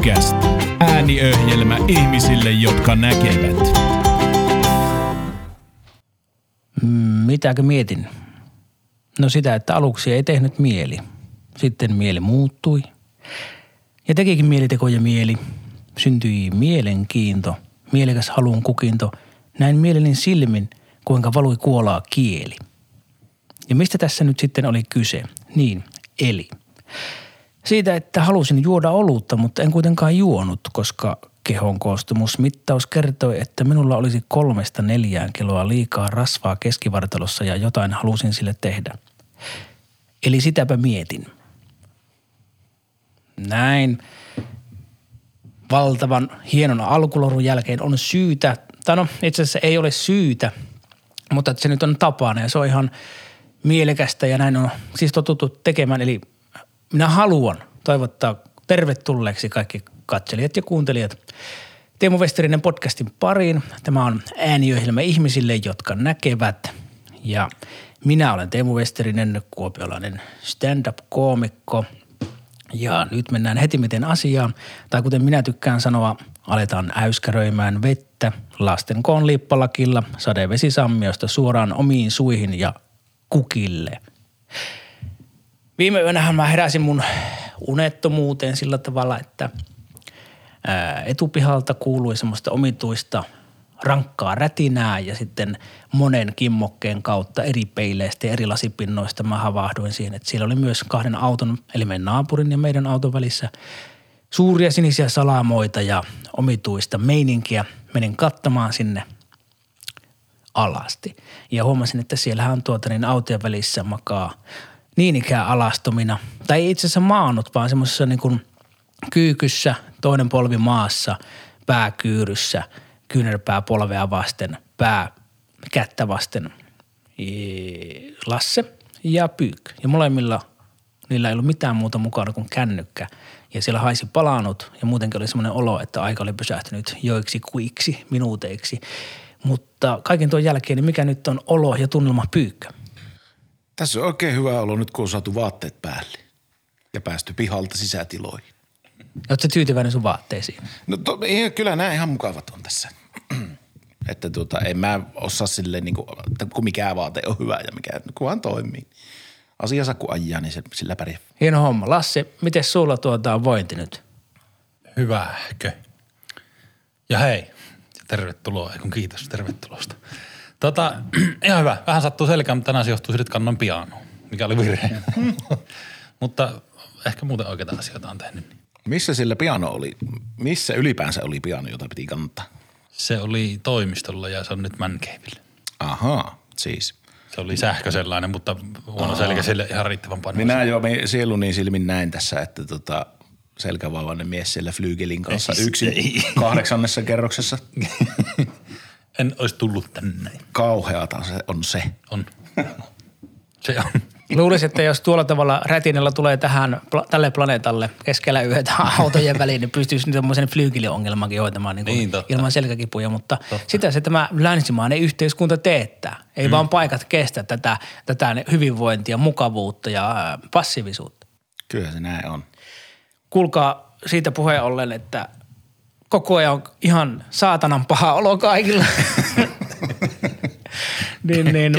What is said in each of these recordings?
Podcast. Ääniöhjelmä ihmisille, jotka näkevät. Mitäkö mietin? No sitä, että aluksi ei tehnyt mieli. Sitten mieli muuttui. Ja tekikin mielitekoja mieli. Syntyi mielenkiinto, mielekäs halun kukinto. Näin mielelin silmin, kuinka valui kuolaa kieli. Ja mistä tässä nyt sitten oli kyse? Niin, eli. Siitä, että halusin juoda olutta, mutta en kuitenkaan juonut, koska kehon koostumusmittaus kertoi, että minulla olisi kolmesta neljään kiloa liikaa rasvaa keskivartalossa ja jotain halusin sille tehdä. Eli sitäpä mietin. Näin valtavan hienon alkulorun jälkeen on syytä, tai no itse asiassa ei ole syytä, mutta se nyt on tapana ja se on ihan mielekästä ja näin on siis totuttu tekemään. Eli minä haluan toivottaa tervetulleeksi kaikki katselijat ja kuuntelijat Teemu Westerinen podcastin pariin. Tämä on ääniöhjelmä ihmisille, jotka näkevät. Ja minä olen Teemu Westerinen, kuopiolainen stand-up-koomikko. Ja nyt mennään heti miten asiaan. Tai kuten minä tykkään sanoa, aletaan äyskäröimään vettä lasten koon lippalakilla sadevesisammiosta suoraan omiin suihin ja kukille. Viime yönähän mä heräsin mun unettomuuteen sillä tavalla, että etupihalta kuului semmoista omituista rankkaa rätinää ja sitten monen kimmokkeen kautta eri peileistä ja eri lasipinnoista mä havahduin siihen, että siellä oli myös kahden auton, eli meidän naapurin ja meidän auton välissä suuria sinisiä salamoita ja omituista meininkiä. Menin kattamaan sinne alasti ja huomasin, että siellähän on tuota niin autojen välissä makaa niin ikään alastomina, tai ei itse asiassa maannut, vaan semmoisessa niin kuin kyykyssä, toinen polvi maassa, pääkyyryssä, kyynärpää polvea vasten, pää kättä vasten Lasse ja Pyykk. Ja molemmilla niillä ei ollut mitään muuta mukana kuin kännykkä. Ja siellä haisi palanut ja muutenkin oli semmoinen olo, että aika oli pysähtynyt joiksi kuiksi, minuuteiksi. Mutta kaiken tuon jälkeen, niin mikä nyt on olo ja tunnelma Pyykkä? Tässä on oikein hyvä olo nyt, kun on saatu vaatteet päälle ja päästy pihalta sisätiloihin. Oletko tyytyväinen sun vaatteisiin? No to, ei, kyllä nämä ihan mukavat on tässä. että tuota, en mä osaa silleen, niin kuin, että kun mikä vaate on hyvä ja mikä, kunhan toimii. Asiansa kun ajaa, niin se, sillä pärjää. Hieno homma. Lassi, miten sulla tuota on vointi nyt? Hyvähkö. Ja hei, tervetuloa, kun kiitos tervetulosta. Tota, ihan hyvä. Vähän sattuu selkään, mutta tänään se johtuu siitä, että kannan piano, mikä oli virhe. mutta ehkä muuten oikeita asioita on tehnyt. Missä sillä piano oli? Missä ylipäänsä oli piano, jota piti kantaa? Se oli toimistolla ja se on nyt Mancaveillä. Ahaa, siis. Se oli sähkö sellainen, mutta huono selkä sille ihan riittävän paljon. Minä jo sielun niin silmin näin tässä, että tota, selkävaivainen mies siellä Flygelin kanssa yksin kahdeksannessa kerroksessa. en olisi tullut tänne. Kauheata se on se. On. Se on. Luulisin, että jos tuolla tavalla rätinellä tulee tähän, tälle planeetalle keskellä yötä autojen väliin, niin pystyisi semmoisen flyygiliongelmankin hoitamaan niin niin, ilman selkäkipuja. Mutta totta. sitä se tämä länsimainen yhteiskunta teettää. Ei mm. vaan paikat kestä tätä, tätä hyvinvointia, mukavuutta ja passiivisuutta. Kyllä se näin on. Kuulkaa siitä puheen ollen, että koko ajan on ihan saatanan paha olo kaikilla. niin, niin,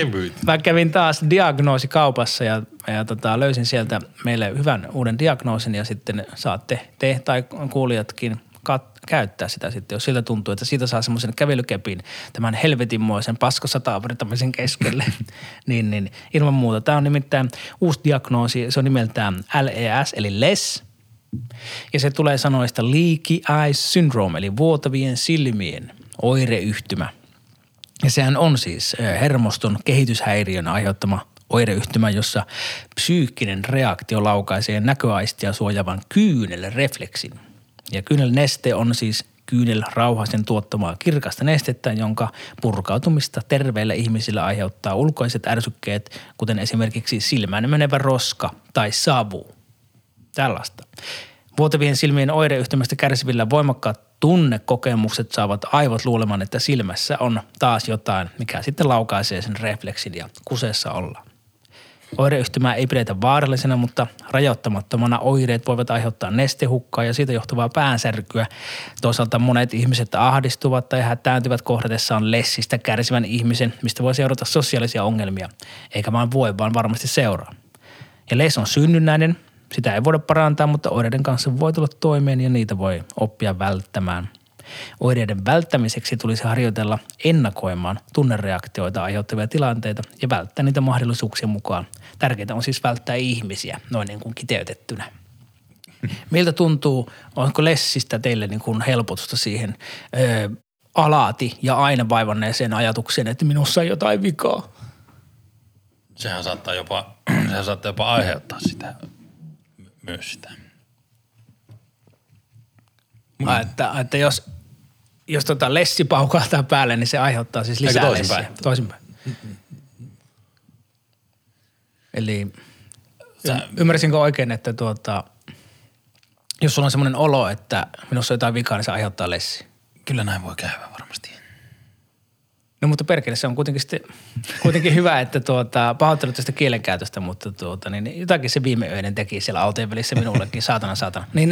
mä kävin taas diagnoosikaupassa ja, ja tota, löysin sieltä meille hyvän uuden diagnoosin ja sitten saatte te tai kuulijatkin kat- käyttää sitä sitten, jos siltä tuntuu, että siitä saa semmoisen kävelykepin tämän helvetinmoisen paskosataavartamisen keskelle. niin, niin ilman muuta. Tämä on nimittäin uusi diagnoosi, se on nimeltään LES eli LES. Ja se tulee sanoista leaky eye syndrome eli vuotavien silmien oireyhtymä – ja sehän on siis hermoston kehityshäiriön aiheuttama oireyhtymä, jossa psyykkinen reaktio laukaisee näköaistia suojavan kyynelrefleksin. Ja kyynelneste on siis kyynelrauhasen tuottamaa kirkasta nestettä, jonka purkautumista terveillä ihmisillä aiheuttaa ulkoiset ärsykkeet, kuten esimerkiksi silmään menevä roska tai savu. Tällaista. Vuotavien silmien oireyhtymästä kärsivillä voimakkaat tunnekokemukset saavat aivot luulemaan, että silmässä on taas jotain, mikä sitten laukaisee sen refleksin ja kuseessa olla. Oireyhtymää ei pidetä vaarallisena, mutta rajoittamattomana oireet voivat aiheuttaa nestehukkaa ja siitä johtuvaa päänsärkyä. Toisaalta monet ihmiset ahdistuvat tai hätääntyvät kohdatessaan lessistä kärsivän ihmisen, mistä voi seurata sosiaalisia ongelmia. Eikä vaan voi, vaan varmasti seuraa. Ja les on synnynnäinen, sitä ei voida parantaa, mutta oireiden kanssa voi tulla toimeen ja niitä voi oppia välttämään – Oireiden välttämiseksi tulisi harjoitella ennakoimaan tunnereaktioita aiheuttavia tilanteita ja välttää niitä mahdollisuuksien mukaan. Tärkeintä on siis välttää ihmisiä, noin niin kuin kiteytettynä. Miltä tuntuu, onko Lessistä teille niin kuin helpotusta siihen ö, alati ja aina vaivanneeseen ajatukseen, että minussa on jotain vikaa? Sehän saattaa jopa, sehän saattaa jopa aiheuttaa sitä, myös sitä. Mm. Että, että jos, jos tota lessi paukahtaa päälle, niin se aiheuttaa siis lisää Eikö toisinpäin? lessiä. Toisinpäin. Eli Sä- ymmärsinkö oikein, että tuota, jos sulla on semmoinen olo, että minussa on jotain vikaa, niin se aiheuttaa lessi. Kyllä näin voi käydä varmasti. No mutta perkele, se on kuitenkin, sitten, kuitenkin hyvä, että tuota, pahoittelut tästä kielenkäytöstä, mutta tuota, niin jotakin se viime yöinen teki siellä autojen välissä minullekin, saatana saatana. Niin,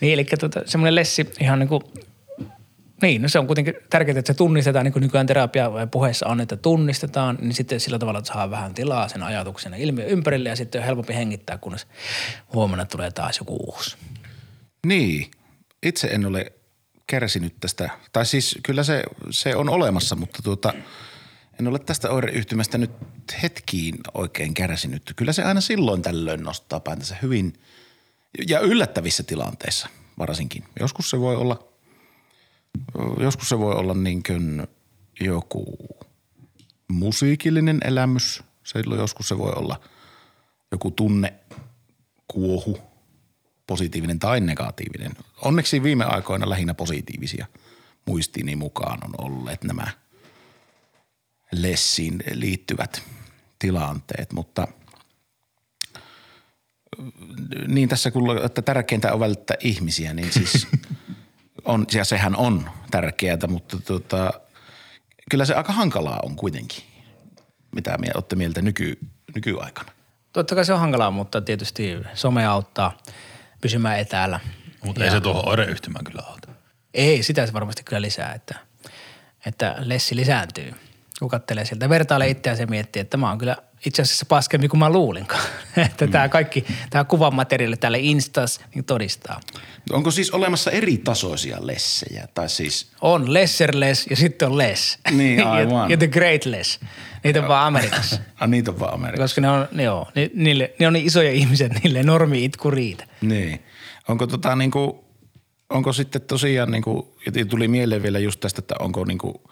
niin eli tuota, semmoinen lessi ihan niin kuin, niin, no se on kuitenkin tärkeää, että se tunnistetaan, niin kuin nykyään terapia puheessa on, että tunnistetaan, niin sitten sillä tavalla, että saa vähän tilaa sen ajatuksen ja ilmiön ympärille ja sitten on helpompi hengittää, kunnes huomenna tulee taas joku uusi. Niin, itse en ole kärsinyt tästä, tai siis kyllä se, se on olemassa, mutta tuota, en ole tästä oireyhtymästä nyt hetkiin oikein kärsinyt. Kyllä se aina silloin tällöin nostaa pääntänsä hyvin ja yllättävissä tilanteissa varsinkin. Joskus se voi olla, joskus se voi olla niin kuin joku musiikillinen elämys. Silloin joskus se voi olla joku tunne, kuohu, positiivinen tai negatiivinen. Onneksi viime aikoina lähinnä positiivisia muistiini mukaan on olleet nämä lessiin liittyvät tilanteet, mutta niin tässä kun, että tärkeintä on välttää ihmisiä, niin siis on, ja sehän on tärkeää, mutta tota, kyllä se aika hankalaa on kuitenkin. Mitä mieltä, olette mieltä nyky, nykyaikana? Totta kai se on hankalaa, mutta tietysti some auttaa pysymään etäällä. Mutta ei se tuohon oireyhtymään kyllä auta. Ei, sitä se varmasti kyllä lisää, että, että lessi lisääntyy. Kun katselee sieltä, vertailee itseään ja miettii, että mä oon kyllä itse asiassa paskempi kuin mä luulinkaan. että tämä kaikki, tämä kuvamateriaali täällä Instas niin todistaa. Onko siis olemassa eri tasoisia lessejä? Tai siis, On lesserless ja sitten on less. Niin, ja, aivan. ja the great less. Niitä on vaan Amerikassa. ah, niitä on vaan Amerikassa. Koska ne on, ne, joo, ni, niille, ne on niin isoja ihmisiä, että niille normi itku riitä. Niin. Onko tota niinku, onko sitten tosiaan niinku, ja tuli mieleen vielä just tästä, että onko niinku,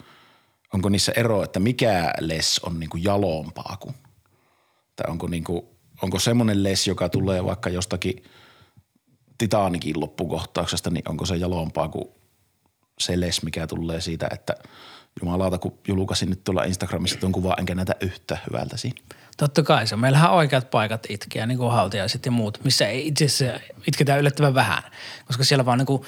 onko niissä ero, että mikä les on niinku jalompaa kuin, tai onko niinku, onko semmoinen les, joka tulee vaikka jostakin Titanikin loppukohtauksesta, niin onko se jalompaa kuin se les, mikä tulee siitä, että jumalauta, kun julkaisin nyt tuolla Instagramissa tuon kuvan, enkä näitä yhtä hyvältä siinä. Totta kai se. Meillähän on oikeat paikat itkeä, niin kuin hautiaiset ja muut, missä ei itse asiassa itketään yllättävän vähän, koska siellä vaan niin kuin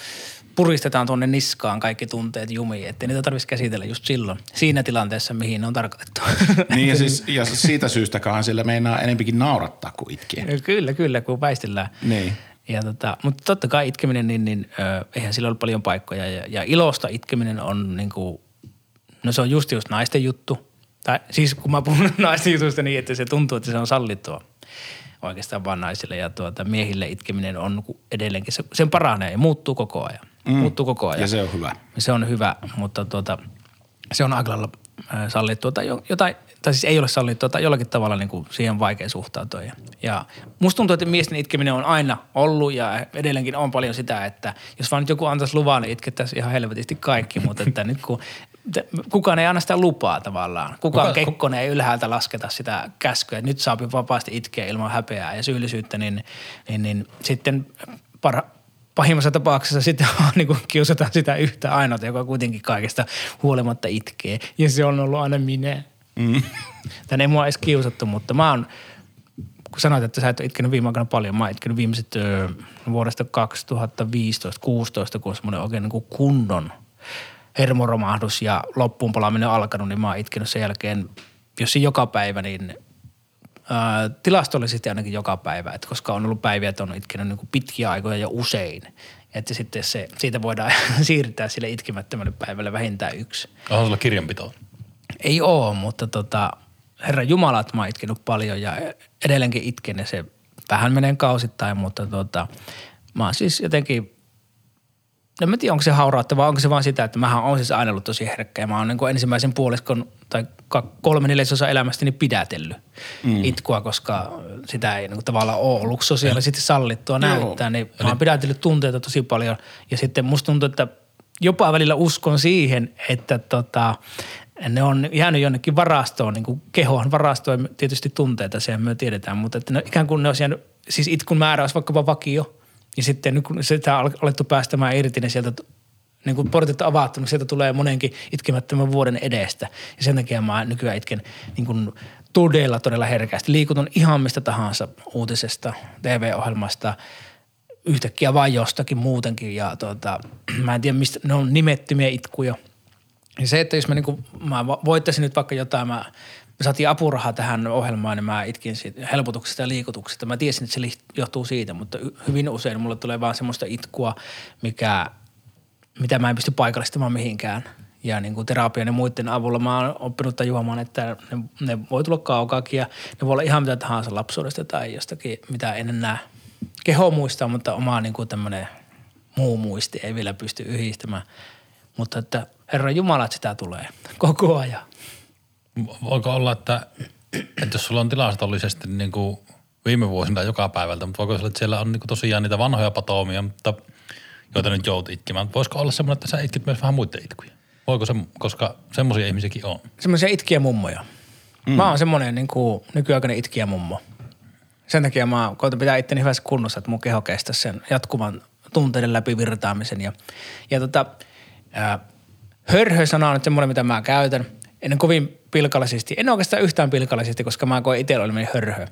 puristetaan tuonne niskaan kaikki tunteet jumiin, ettei niitä tarvitsisi käsitellä just silloin, siinä tilanteessa, mihin ne on tarkoitettu. Niin ja, siis, ja siitä syystäkaan sillä meinaa enempikin naurattaa kuin itkeä. kyllä, kyllä, kun väistellään. Niin. Ja tota, mutta totta kai itkeminen, niin, niin ö, eihän sillä ole paljon paikkoja. Ja, ja ilosta itkeminen on niin kuin, no se on just just naisten juttu. Tai siis kun mä puhun naisten jutusta niin, että se tuntuu, että se on sallittua oikeastaan vaan naisille. Ja tuota, miehille itkeminen on edelleenkin, se, sen paranee ja muuttuu koko ajan. Mm. Muuttuu koko ajan. Ja se on hyvä. Se on hyvä, mutta tuota, se on aika lailla sallittua tai jo- jotain, tai siis ei ole sallittua tai jollakin tavalla niin kuin siihen vaikea suhtautua. Ja, ja musta tuntuu, että miesten itkeminen on aina ollut ja edelleenkin on paljon sitä, että jos vaan nyt joku antaisi luvan, niin itkettäisiin ihan helvetisti kaikki, mutta että nyt kun kukaan ei anna sitä lupaa tavallaan. Kukaan Kuka- Kuka, kekkonen ei ylhäältä lasketa sitä käskyä, että nyt saapi vapaasti itkeä ilman häpeää ja syyllisyyttä, niin, niin, niin sitten parha, pahimmassa tapauksessa sitten vaan niin kuin kiusataan sitä yhtä ainoata, joka kuitenkin kaikesta huolimatta itkee. Ja se on ollut aina minä. Mm. Tänne ei mua edes kiusattu, mutta mä oon, kun sanoit, että sä et ole itkenyt viime aikoina paljon, mä oon itkenyt viimeiset ö, vuodesta 2015-16, kun on semmoinen oikein niin kuin kunnon hermoromahdus ja loppuun palaaminen alkanut, niin mä oon itkenyt sen jälkeen jos se joka päivä, niin ää, tilastollisesti ainakin joka päivä, että koska on ollut päiviä, että on itkenyt niin kuin pitkiä aikoja ja usein. Että sitten se, siitä voidaan siirtää sille itkemättömälle päivälle vähintään yksi. Onhan sulla kirjanpitoa? Ei oo, mutta tota, Herra Jumala, että mä oon itkenyt paljon ja edelleenkin itken ja se vähän menee kausittain, mutta tota, mä oon siis jotenkin, en mä tiedä onko se haurautta vai onko se vaan sitä, että mä oon siis aina ollut tosi herkkä ja mä oon niin kuin ensimmäisen puoliskon tai kolme neljäsosa elämästäni pidätellyt mm. itkua, koska sitä ei niin kuin tavallaan ole ollut sosiaalisesti sallittua näyttää, niin mä oon pidätellyt tunteita tosi paljon. Ja sitten musta tuntuu, että jopa välillä uskon siihen, että tota, ne on jäänyt jonnekin varastoon, niin kuin kehoon varastoon tietysti tunteita, sehän me tiedetään, mutta että ne, ikään kuin ne olisi jäänyt, siis itkun määrä olisi vaikkapa vakio, niin sitten kun sitä on alettu päästämään irti, niin sieltä niin kuin portit avattu, niin sieltä tulee monenkin itkemättömän vuoden edestä. Ja sen takia mä nykyään itken niin kuin todella, todella herkästi. Liikutun ihan mistä tahansa uutisesta, TV-ohjelmasta, yhtäkkiä vain jostakin muutenkin. Ja tota, mä en tiedä, mistä ne on nimettömiä itkuja. Ja se, että jos mä, niinku, mä voittaisin nyt vaikka jotain, mä, me saatiin apurahaa tähän ohjelmaan, niin mä itkin siitä helpotuksesta ja liikutuksesta. Mä tiesin, että se johtuu siitä, mutta hyvin usein mulle tulee vaan semmoista itkua, mikä, mitä mä en pysty paikallistamaan mihinkään. Ja niin kuin terapian ja muiden avulla mä oon oppinut tajuamaan, että ne, ne voi tulla kaukaakin ja ne voi olla ihan mitä tahansa lapsuudesta tai jostakin, mitä en enää keho muistaa, mutta oma niin kuin tämmöinen muu muisti ei vielä pysty yhdistämään. Mutta että Herra Jumala, että sitä tulee koko ajan. Voiko olla, että, että jos sulla on tilastollisesti niin kuin viime vuosina joka päivältä, mutta voiko olla, että siellä on niin kuin tosiaan niitä vanhoja patoomia, mutta joita nyt joudut itkemään. Voisiko olla semmoinen, että sä itkit myös vähän muiden itkuja? Voiko se, koska semmoisia ihmisiäkin on? Semmoisia itkiä mummoja. Mm. Mä oon semmoinen niin kuin nykyaikainen itkiä mummo. Sen takia mä koitan pitää itteni hyvässä kunnossa, että mun keho kestä sen jatkuvan tunteiden läpi virtaamisen. Ja, ja tota, ää, hörhö-sana on nyt semmoinen, mitä mä käytän. En kovin pilkallisesti, en oikeastaan yhtään pilkallisesti, koska mä koen itsellä olemaan hörhö.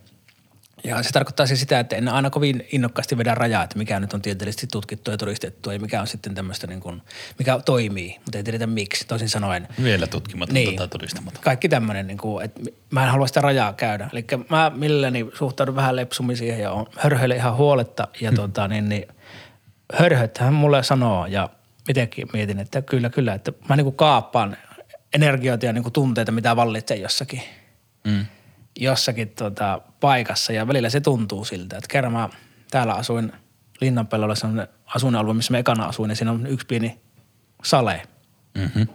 Ja se tarkoittaa siis sitä, että en aina kovin innokkaasti vedä rajaa, että mikä nyt on tieteellisesti tutkittu ja todistettu ja mikä on sitten tämmöistä niin kuin, mikä toimii, mutta ei tiedetä miksi, toisin sanoen. Vielä tutkimatta niin, tai todistamatta. Kaikki tämmöinen, niin kuin, että mä en halua sitä rajaa käydä. Eli mä milläni suhtaudun vähän lepsummin siihen ja on hörhöille ihan huoletta ja hmm. tota, niin, niin hörhöthän mulle sanoo ja itsekin mietin, että kyllä, kyllä, että mä niin kuin kaappaan energioita ja niin kuin tunteita, mitä vallitsee jossakin. Mm jossakin tota, paikassa ja välillä se tuntuu siltä, että kerran mä täällä asuin Linnanpellolla sellainen asuinalue, missä mä ekana asuin ja siinä on yksi pieni sale. Mm-hmm.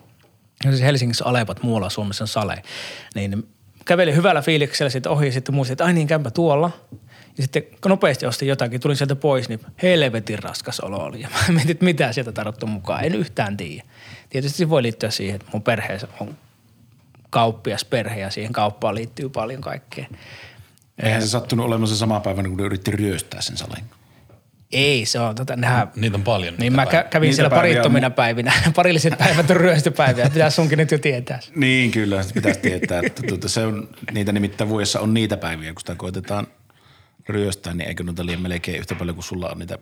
Ja siis Helsingissä Alepat, muualla Suomessa on sale. Niin kävelin hyvällä fiiliksellä sitten ohi ja sitten muistin, että ai niin käympä tuolla. Ja sitten nopeasti ostin jotakin, tulin sieltä pois, niin helvetin raskas olo oli. Ja mä mietin, että mitä sieltä tarvittu mukaan. En yhtään tiedä. Tietysti se voi liittyä siihen, että mun perheessä on kauppias perhe ja siihen kauppaan liittyy paljon kaikkea. Eihän se sattunut olemaan se sama päivä, kun ne yritti ryöstää sen salin. Ei, se on tota, nämä, Niitä on paljon. Niin mä päivä. kävin niitä siellä parittomina on... päivinä. Parilliset päivät on ryöstöpäiviä. Pitäisi sunkin nyt jo tietää. Niin, kyllä. Pitäisi tietää. Että tuota, se on, niitä nimittäin vuodessa on niitä päiviä, kun sitä koitetaan ryöstää, niin eikö noita liian melkein yhtä paljon kuin sulla on niitä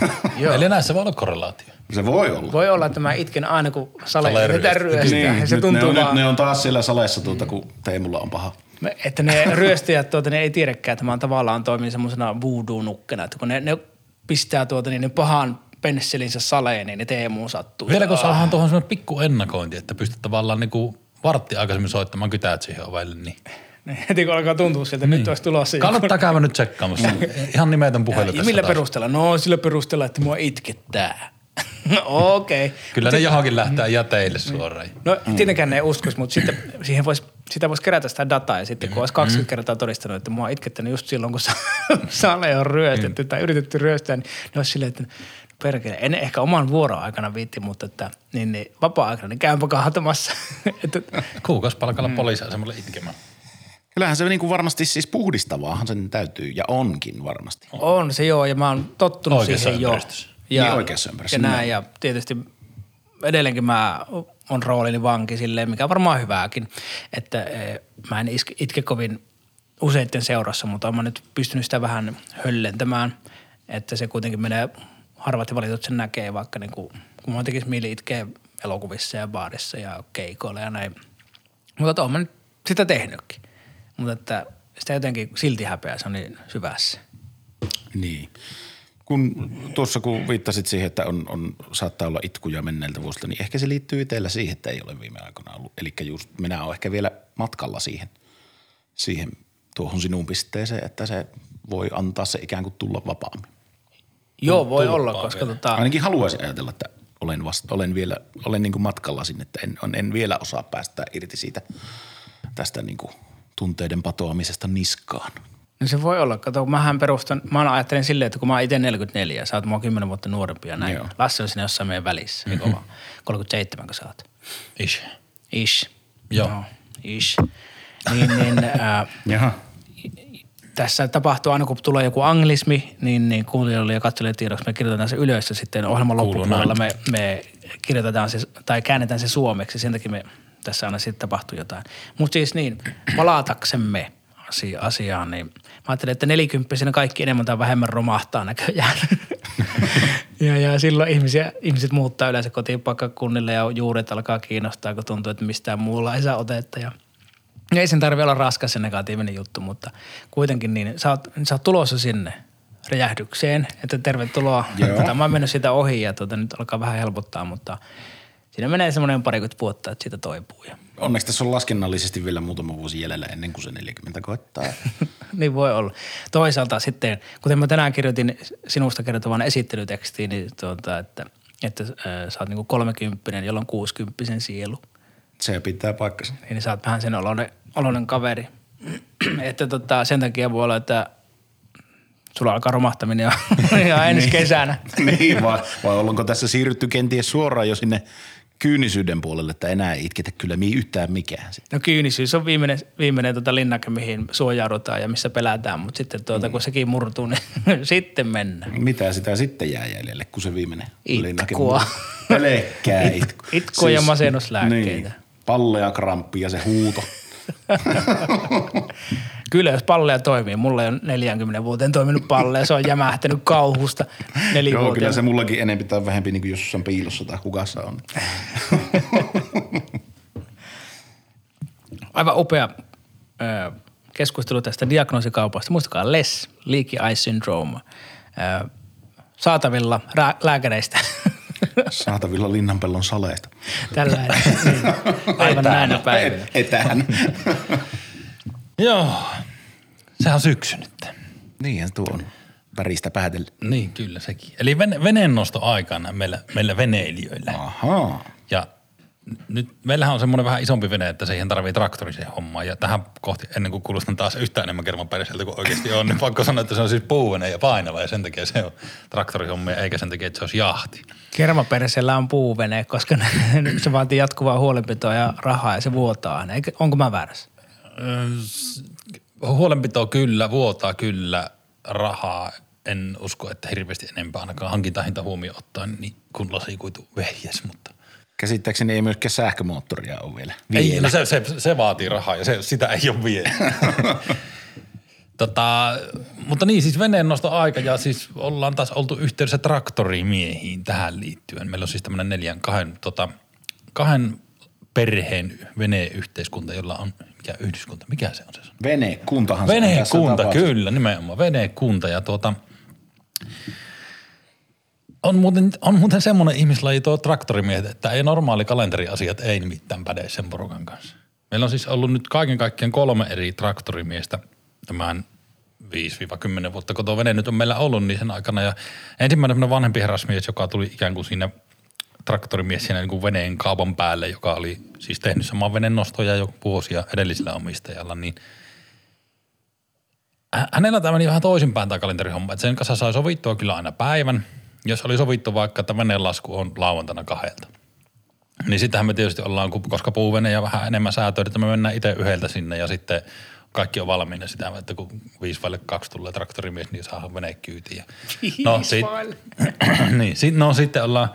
itkupäivää. Eli näissä voi olla korrelaatio. Se voi olla. Voi olla, että mä itken aina, kun sale ryöstää. Niin, se tuntuu ne, on, vaan... ne on taas siellä saleessa, tuota, kun Teemulla on paha. Me, että ne ryöstäjät, tuota, ne ei tiedäkään, että mä tavallaan toimin semmoisena voodoo-nukkena, että kun ne, ne pistää tuota, niin ne pahan pensselinsä saleen, niin ne Teemuun sattuu. Vieläkö saadaan tuohon semmoinen pikku ennakointi, että pystyt tavallaan niinku vartti aikaisemmin soittamaan kytäät siihen ovelle, niin – niin heti kun alkaa tuntua siltä, niin. nyt olisi tulossa Kannattaa käydä nyt tsekkaamassa. Ihan nimetön puhelu tässä Millä taas. perusteella? No sillä perusteella, että mua itkettää. no okei. Okay. Kyllä ne johonkin lähtee jäteille suoraan. No tietenkään ne ei uskoisi, mutta sitten siihen vois, sitä voisi kerätä sitä dataa ja sitten kun olisi 20 mm. kertaa todistanut, että mua itkettänyt just silloin, kun sale on ryöstetty mm. tai yritetty ryöstää, niin ne olisi silleen, että perkele, en ehkä oman vuoron aikana viitti, mutta että niin, niin vapaa-aikana, niin käympä kahtamassa. Kuukausipalkalla mm. poliisiasemalle itkemään. Kyllähän se niin kuin varmasti siis puhdistavaahan sen täytyy ja onkin varmasti. On se joo ja mä oon tottunut oikeassa siihen jo. Ja, niin oikeassa ympäristössä. Ja näin ja tietysti edelleenkin mä on roolini vanki silleen, mikä on varmaan hyvääkin, että e, mä en itke kovin useiden seurassa, mutta oon mä nyt pystynyt sitä vähän höllentämään, että se kuitenkin menee, harvat ja valitut sen näkee vaikka niin kuin, kun mä tekisi mieli itkeä elokuvissa ja baarissa ja keikoilla ja näin. Mutta oon mä nyt sitä tehnytkin. Mutta että sitä jotenkin silti häpeää, se on niin syvässä. Niin. Kun tuossa kun viittasit siihen, että on, on, saattaa olla itkuja menneiltä vuosilta, niin ehkä se liittyy itsellä siihen, että ei ole viime aikoina ollut. Eli just minä olen ehkä vielä matkalla siihen, siihen tuohon sinun pisteeseen, että se voi antaa se ikään kuin tulla vapaammin. Joo, voi olla, koska vielä. tota, Ainakin haluaisin ajatella, että olen, vasta, olen vielä olen niin kuin matkalla sinne, että en, en vielä osaa päästä irti siitä tästä niin kuin tunteiden patoamisesta niskaan. niin se voi olla. Kato, kun mähän perustan, mä ajattelen silleen, että kun mä oon itse 44 ja sä oot mua 10 vuotta nuorempi ja näin. Joo. Lasse on siinä jossain meidän välissä, mm-hmm. eikö vaan? 37 kun sä oot. Ish. Ish. Joo. No, ish. Niin, niin äh, Jaha. tässä tapahtuu aina, kun tulee joku anglismi, niin, niin kuulijoille ja katsojille tiedoksi me kirjoitetaan se ylös ja sitten ohjelman loppupuolella me, me kirjoitetaan se tai käännetään se suomeksi. Sen takia me tässä aina sitten tapahtuu jotain. Mutta siis niin, palataksemme asia, asiaan, niin mä ajattelin, että nelikymppisenä kaikki enemmän tai vähemmän romahtaa näköjään. ja, ja silloin ihmisiä, ihmiset muuttaa yleensä kotipaikkakunnille ja juuret alkaa kiinnostaa, kun tuntuu, että mistään muulla ei saa otetta ja ei sen tarvitse olla raskas se negatiivinen juttu, mutta kuitenkin niin, sä oot, sä oot tulossa sinne räjähdykseen, että tervetuloa. Joo. Tota, mä oon mennyt siitä ohi ja tota, nyt alkaa vähän helpottaa, mutta siinä menee semmoinen parikymmentä vuotta, että siitä toipuu. Ja, Onneksi tässä on laskennallisesti vielä muutama vuosi jäljellä ennen kuin se 40 koittaa. niin voi olla. Toisaalta sitten, kuten mä tänään kirjoitin sinusta kertovan esittelytekstiin, niin tuota, että, että äh, sä oot niinku kolmekymppinen, jolla on kuusikymppisen sielu. Se pitää paikkansa. niin sä oot vähän sen oloinen, oloinen kaveri. että tota, sen takia voi olla, että sulla alkaa romahtaminen jo ihan ensi kesänä. niin, vai, vai ollaanko tässä siirrytty kenties suoraan jo sinne kyynisyyden puolelle, että enää ei itketä kyllä mi- yhtään mikään. Sitten. No kyynisyys on viimeinen, viimeinen tota linnake, mihin suojaudutaan ja missä pelätään, mutta sitten tuota, kun sekin murtuu, niin sitten mennään. Mitä sitä sitten jää jäljelle, kun se viimeinen Itkua. linnake murtuu? Pelkkää It- itku. itkua ja masennuslääkkeitä. Niin, palle ja kramppi ja se huuto. Kyllä, jos palleja toimii. Mulla ei ole 40 vuoteen toiminut palleja. Se on jämähtänyt kauhusta Joo, kyllä se mullakin enempi tai vähempi niin kuin jossain piilossa tai hukassa on. Aivan upea ö, keskustelu tästä diagnoosikaupasta. Muistakaa LES, Leaky Eye Syndrome, ö, saatavilla rää, lääkäreistä. Saatavilla linnanpellon saleista. Tällä niin, aivan näinä päivinä. Et- Etään. Joo. Sehän on syksy nyt. Niinhän tuo on väristä päätellä. Niin, kyllä sekin. Eli vene, veneennosto aikana meillä, meillä veneilijöillä. Ahaa. Ja nyt meillähän on semmoinen vähän isompi vene, että siihen tarvii traktori siihen hommaan. Ja tähän kohti, ennen kuin kuulostan taas yhtään enemmän kermanpäriseltä kuin oikeasti on, niin pakko sanoa, että se on siis puuvene ja painava ja sen takia se on traktorihommia, eikä sen takia, että se olisi jahti. Kermaperäisellä on puuvene, koska se vaatii jatkuvaa huolenpitoa ja rahaa ja se vuotaa aina. Onko mä väärässä? Öö, s- Huolenpito kyllä, vuotaa kyllä, rahaa en usko, että hirveästi enempää ainakaan hankintahinta huomioon ottaen, niin kun lasikuitu vehjes, mutta Käsittääkseni ei myöskään sähkömoottoria ole vielä. Ei, Vielä. no se, se, se, vaatii rahaa ja se, sitä ei ole vielä. tota, mutta niin, siis veneennosto aika ja siis ollaan taas oltu yhteydessä traktorimiehiin tähän liittyen. Meillä on siis tämmöinen neljän, kahden, tota, kahden perheen veneyhteiskunta, jolla on, mikä yhdyskunta, mikä se on se? Venekuntahan se on Venekunta, tapauksessa. kyllä, nimenomaan venekunta ja tuota, on muuten, on muuten semmoinen ihmislaji tuo traktorimiehet, että ei normaali kalenteriasiat ei nimittäin päde sen porukan kanssa. Meillä on siis ollut nyt kaiken kaikkiaan kolme eri traktorimiestä tämän 5-10 vuotta, kun tuo vene nyt on meillä ollut niin sen aikana. Ja ensimmäinen vanhempi herrasmies, joka tuli ikään kuin siinä traktorimies siinä niin kuin veneen kaupan päälle, joka oli siis tehnyt saman veneen nostoja jo vuosia edellisellä omistajalla, niin hä- hänellä tämä meni vähän toisinpäin tämä kalenterihomma, että sen kanssa sai sovittua kyllä aina päivän. Jos oli sovittu vaikka, että veneen lasku on lauantaina kahdelta. Niin sittenhän me tietysti ollaan, koska puuvene ja vähän enemmän säätöä, että me mennään itse yhdeltä sinne ja sitten kaikki on valmiina sitä, että kun viisi vaille kaksi tulee traktorimies, niin saa vene kyytiin. No, sit, niin, sit, no sitten ollaan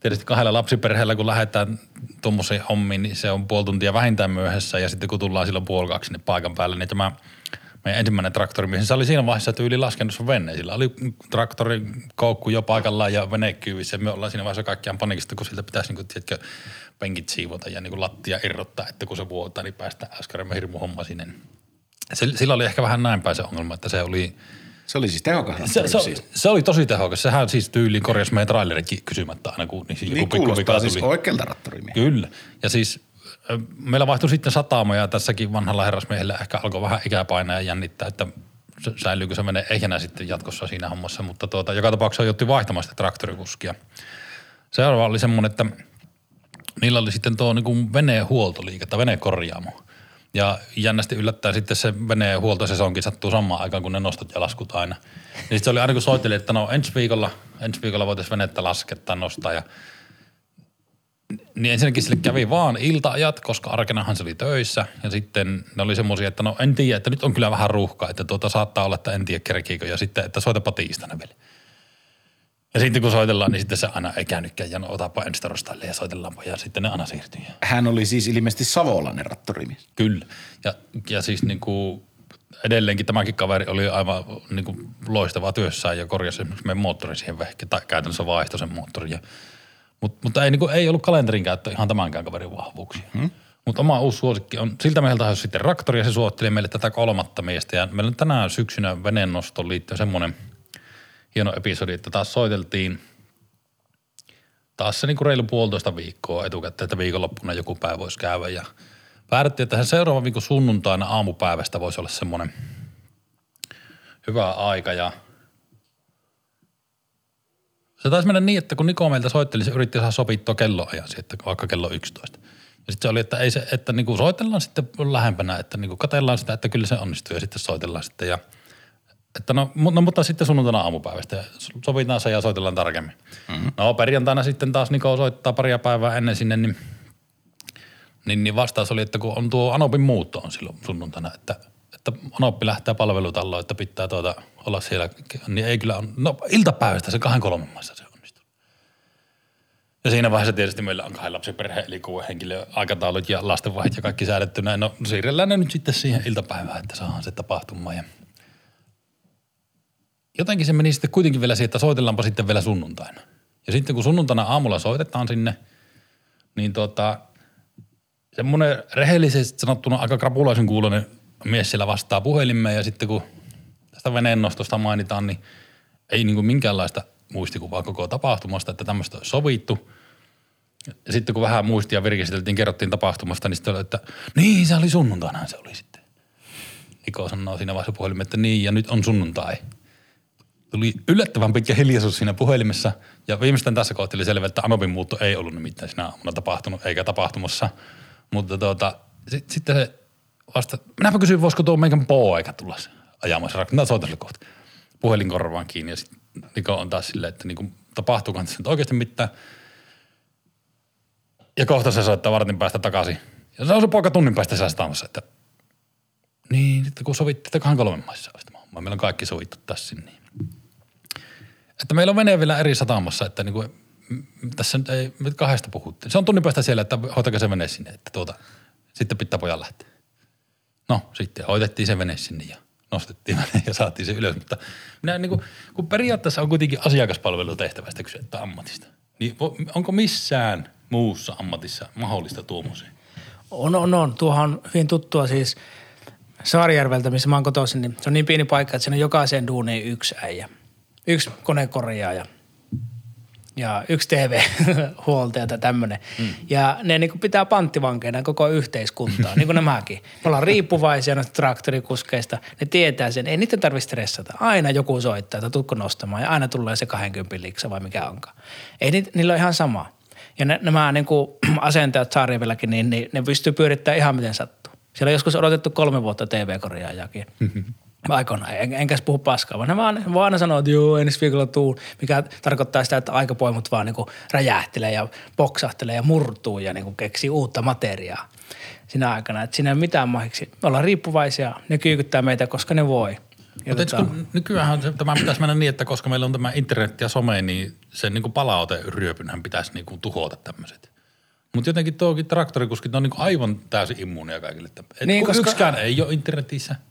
tietysti kahdella lapsiperheellä, kun lähdetään tuommoisiin hommiin, niin se on puoli tuntia vähintään myöhässä ja sitten kun tullaan silloin puoli kaksi sinne paikan päälle, niin tämä meidän ensimmäinen traktorimies, se oli siinä vaiheessa tyyli laskenut sun vene. Sillä oli traktorin koukku jo paikallaan ja vene kyyvissä. Me ollaan siinä vaiheessa kaikkiaan panikista, kun siltä pitäisi niin kuin, tiedätkö, penkit siivota ja niin kuin lattia irrottaa, että kun se vuotaa, niin päästään äskerämme hirmu homma sinne. Sillä oli ehkä vähän näin päin se ongelma, että se oli – se oli siis tehokas se, se, siis. se, oli tosi tehokas. Sehän siis tyyliin korjasi meidän trailerikin kysymättä aina, kun niin, niin joku kuulostaa siis oikealta rattorimiä. Kyllä. Ja siis meillä vaihtui sitten satama ja tässäkin vanhalla herrasmiehellä ehkä alkoi vähän ikäpainaa ja jännittää, että säilyykö se menee ehjänä sitten jatkossa siinä hommassa, mutta tuota, joka tapauksessa joutui vaihtamaan sitä traktorikuskia. Seuraava oli semmoinen, että niillä oli sitten tuo niin veneen huoltoliike tai veneen korjaamo. Ja jännästi yllättää sitten se veneen huoltosesonkin sattuu samaan aikaan, kun ne nostot ja laskut aina. Niin se oli aina kun soitteli, että no ensi viikolla, ensi viikolla voitaisiin venettä laskettaa, nostaa ja niin ensinnäkin sille kävi vaan iltaajat, koska arkenahan se oli töissä. Ja sitten ne oli semmoisia, että no en tiedä, että nyt on kyllä vähän ruuhkaa, että tuota saattaa olla, että en tiedä kerkiikö. Ja sitten, että soitapa tiistaina vielä. Ja sitten kun soitellaan, niin sitten se aina ei käynytkään ja no otapa ensi torstaille ja soitellaanpa ja sitten ne aina siirtyy. Hän oli siis ilmeisesti savolainen rattorimies. Kyllä. Ja, ja siis niin kuin edelleenkin tämäkin kaveri oli aivan niin kuin loistava työssään ja korjasi esimerkiksi meidän moottori siihen vehke, tai käytännössä vaihtoi sen moottorin. Ja, mutta, mutta ei, niin ei ollut kalenterin käyttö ihan tämänkään kaverin vahvuuksia. Hmm. Mutta oma uusi suosikki on, siltä meiltä on sitten raktori ja se suotteli meille tätä kolmatta miestä. Ja meillä on tänään syksynä veneennostoon liittyen semmoinen – hieno episodi, että taas soiteltiin taas se niin kuin reilu puolitoista viikkoa etukäteen, että viikonloppuna joku päivä voisi käydä ja päätettiin, että sen seuraavan viikon sunnuntaina aamupäivästä voisi olla semmoinen hyvä aika ja se taisi mennä niin, että kun Niko meiltä soitteli, se yritti saada sopittua kelloajan että vaikka kello 11. Ja sitten se oli, että ei se, että niinku soitellaan sitten lähempänä, että niinku katellaan sitä, että kyllä se onnistuu ja sitten soitellaan sitten ja – että no, no, mutta sitten sunnuntaina aamupäivästä sovitaan se ja soitellaan tarkemmin. Mm-hmm. No perjantaina sitten taas Niko soittaa paria päivää ennen sinne, niin, niin, niin vastaus oli, että kun on tuo Anopin muutto on silloin sunnuntaina, että, että Anoppi lähtee palvelutalloon, että pitää tuota olla siellä, niin ei kyllä on, no iltapäivästä se kahden kolmen maissa. Ja siinä vaiheessa tietysti meillä on kahden lapsiperhe, eli kuuden henkilön aikataulut ja lastenvaihit ja kaikki säädettynä. No siirrellään ne nyt sitten siihen iltapäivään, että saadaan se tapahtumaan ja – jotenkin se meni sitten kuitenkin vielä siihen, että soitellaanpa sitten vielä sunnuntaina. Ja sitten kun sunnuntaina aamulla soitetaan sinne, niin tota, semmoinen rehellisesti sanottuna aika krapulaisen kuulonen mies siellä vastaa puhelimeen ja sitten kun tästä veneennostosta mainitaan, niin ei niin kuin minkäänlaista muistikuvaa koko tapahtumasta, että tämmöistä olisi sovittu. Sitten kun vähän muistia virkisteltiin, kerrottiin tapahtumasta, niin sitten oli, että niin se oli sunnuntaina se oli sitten. Niko sanoo siinä vaiheessa puhelimeen, että niin ja nyt on sunnuntai – tuli yllättävän pitkä hiljaisuus siinä puhelimessa. Ja viimeistään tässä kohtaa oli selvä, että Anopin muutto ei ollut nimittäin sinä aamuna tapahtunut, eikä tapahtumassa. Mutta tuota, sitten sit se vasta, minäpä kysyin, voisiko tuo meikän poika tulla ajamassa rakentaa soitelle kohta. Puhelin korvaan kiinni ja sitten Niko on taas silleen, että niinku, tapahtuuko tässä nyt oikeasti mitään. Ja kohta se soittaa vartin päästä takaisin. Ja se on se poika tunnin päästä säästämässä, että niin, että kun sovittiin, että kahden kolmen maissa olisi Meillä on kaikki sovittu tässä, niin että meillä on vene vielä eri satamassa, että niin kuin, tässä nyt ei, me kahdesta puhuttiin. Se on tunnin päästä siellä, että hoitakaa se vene sinne, että tuota, sitten pitää pojan lähteä. No sitten hoitettiin se vene sinne ja nostettiin vene ja saatiin se ylös, mutta minä niin kuin, kun periaatteessa on kuitenkin asiakaspalvelutehtävästä kyse, ammatista, niin onko missään muussa ammatissa mahdollista tuommoiseen? On, on, on. Tuohan on hyvin tuttua siis Saarijärveltä, missä mä oon kotoisin, niin se on niin pieni paikka, että siinä on jokaiseen duuniin yksi äijä – yksi konekorjaaja ja yksi TV-huoltaja tai tämmöinen. Mm. Ja ne niin pitää panttivankeina koko yhteiskuntaa, niin kuin nämäkin. Me ollaan riippuvaisia noista traktorikuskeista. Ne tietää sen, ei niiden tarvitse stressata. Aina joku soittaa, että tutko nostamaan ja aina tulee se 20 liksa vai mikä onkaan. Ei ni, niillä ole ihan sama. Ja ne, nämä niin kuin asentajat Saarivelläkin, niin, niin ne pystyy pyörittämään ihan miten sattuu. Siellä on joskus odotettu kolme vuotta TV-korjaajakin. Mm-hmm aikoinaan, en, enkäs puhu paskaa, vaan ne vaan, vaan sanoo, että joo, ensi viikolla tuu, mikä tarkoittaa sitä, että aikapoimut vaan niin räjähtelee ja poksahtelee ja murtuu ja niin keksii uutta materiaa siinä aikana. Että siinä ei ole mitään mahiksi. Me ollaan riippuvaisia, ne kyykyttää meitä, koska ne voi. Mutta tota... nykyään tämä pitäisi mennä niin, että koska meillä on tämä internet ja some, niin sen niin palauteryöpynhän pitäisi niin kuin tuhota tämmöiset. Mutta jotenkin tuokin traktorikuskit on niin aivan täysin immuunia kaikille. Et niin, koska... Yksikään ei ole internetissä –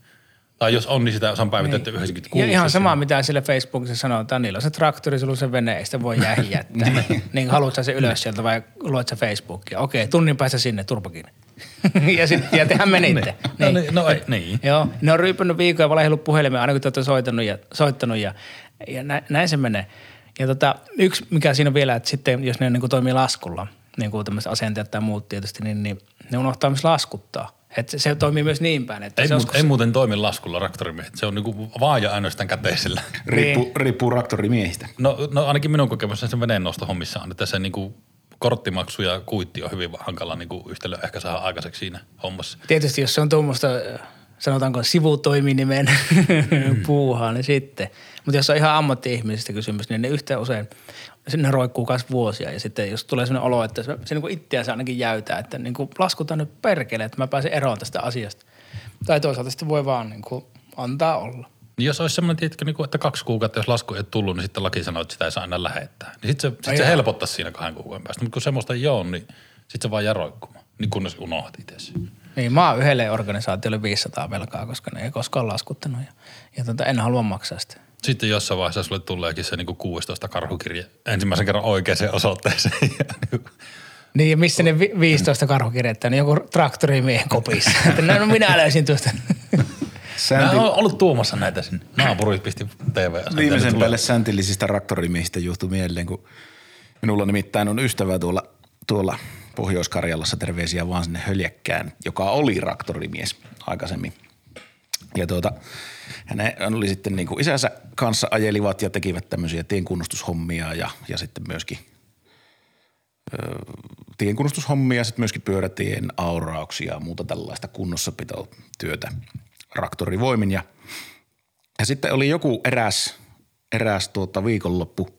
Tai jos on, niin sitä on päivitetty 96. Ja ihan sama, siinä. mitä sille Facebookissa sanotaan. Niillä on se traktori, sulla on se vene, ei sitä voi jäihin jättää. niin haluatko sä se ylös sieltä vai luet sä Facebookia? Okei, tunnin päästä sinne, turpa kiinni. Ja sitten ja tehän menitte. No niin, no ei, niin. Joo, ne on ryypännyt viikkoja valehdellut puhelimeen aina kun te olette soittanut ja, soittanut ja, ja nä, näin se menee. Ja tota, yksi mikä siinä on vielä, että sitten jos ne niin kuin toimii laskulla, niin kuin tämmöiset asenteet tai muut tietysti, niin, niin ne unohtaa myös laskuttaa. Että se, se toimii myös niin päin, että Ei, se mu- joskus, ei muuten toimi laskulla traktorimiehet. Se on niinku vaan ja ainoastaan käteisellä. Riippuu, Niin. riippuu raktorimiehistä. No, no ainakin minun kokemukseni sen veneen hommissa on, että se niinku korttimaksu ja kuitti on hyvin hankala niinku yhtälö ehkä saada aikaiseksi siinä hommassa. tietysti jos se on tuommoista, sanotaanko sivutoiminimen puuhaa, niin sitten. Mutta jos on ihan ammatti-ihmisistä kysymys, niin ne yhtä usein, sinne roikkuu myös vuosia. Ja sitten jos tulee sellainen olo, että se, se niin kuin itseänsä ainakin jäytää, että niin kuin laskutaan nyt perkele, että mä pääsen eroon tästä asiasta. Tai toisaalta sitten voi vaan niin kuin antaa olla. Niin jos olisi semmoinen, tiedätkö, niinku, että kaksi kuukautta, jos lasku ei tullut, niin sitten laki sanoo, että sitä ei saa enää lähettää. Niin sitten se, sit se Ai helpottaisi siinä kahden kuukauden päästä. Mutta kun semmoista ei ole, niin sitten se vaan jää roikkumaan. Niin kunnes unohdat itse. Niin mä oon yhdelle organisaatiolle 500 velkaa, koska ne ei koskaan laskuttanut ja, ja tota, en halua maksaa sitä. Sitten jossain vaiheessa sulle tuleekin se niinku 16 karhukirje ensimmäisen kerran oikeaan osoitteeseen. Niinku, Niin ja missä ne vi- 15 karhukirjettä, niin joku traktorimiehen kopissa. Että no minä löysin tuosta. Mä oon ollut tuomassa näitä sinne. Naapurit pisti TV. Viimeisen päälle säntillisistä raktorimiehistä johtui mieleen, kun minulla nimittäin on ystävä tuolla, tuolla Pohjois-Karjalassa, terveisiä vaan sinne Höljäkkään, joka oli traktorimies aikaisemmin. Ja tuota, hän oli sitten niin kuin isänsä kanssa ajelivat ja tekivät tämmöisiä tienkunnostushommia ja, ja sitten myöskin ö, tienkunnostushommia, sitten myöskin pyörätien aurauksia ja muuta tällaista kunnossapitotyötä traktorivoimin. Ja, ja sitten oli joku eräs, eräs tuota viikonloppu,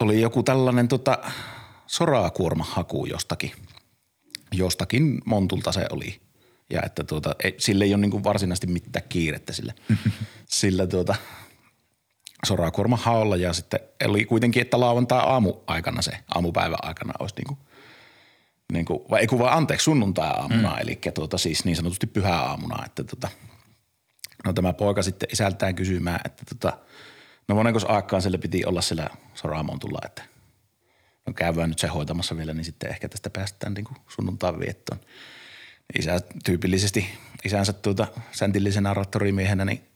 oli joku tällainen tota sorakuormahaku jostakin, jostakin montulta se oli. Ja että tuota, ei, sille ei ole niin varsinaisesti mitään kiirettä sille, sillä tuota, sorakuorma haolla ja sitten oli kuitenkin, että lauantai aamu aikana se, aamupäivän aikana olisi niin kuin, niin kuin, vai ei kun vaan anteeksi, sunnuntai-aamuna, mm. eli tuota, siis niin sanotusti pyhäaamuna, että tota, no tämä poika sitten isältään kysymään, että tota, no monenko aikaan sille piti olla siellä soramontulla, että no käydään nyt se hoitamassa vielä, niin sitten ehkä tästä päästään niin kuin sunnuntain viettoon. Isä tyypillisesti isänsä tuota säntillisenä rattorimiehenä, niin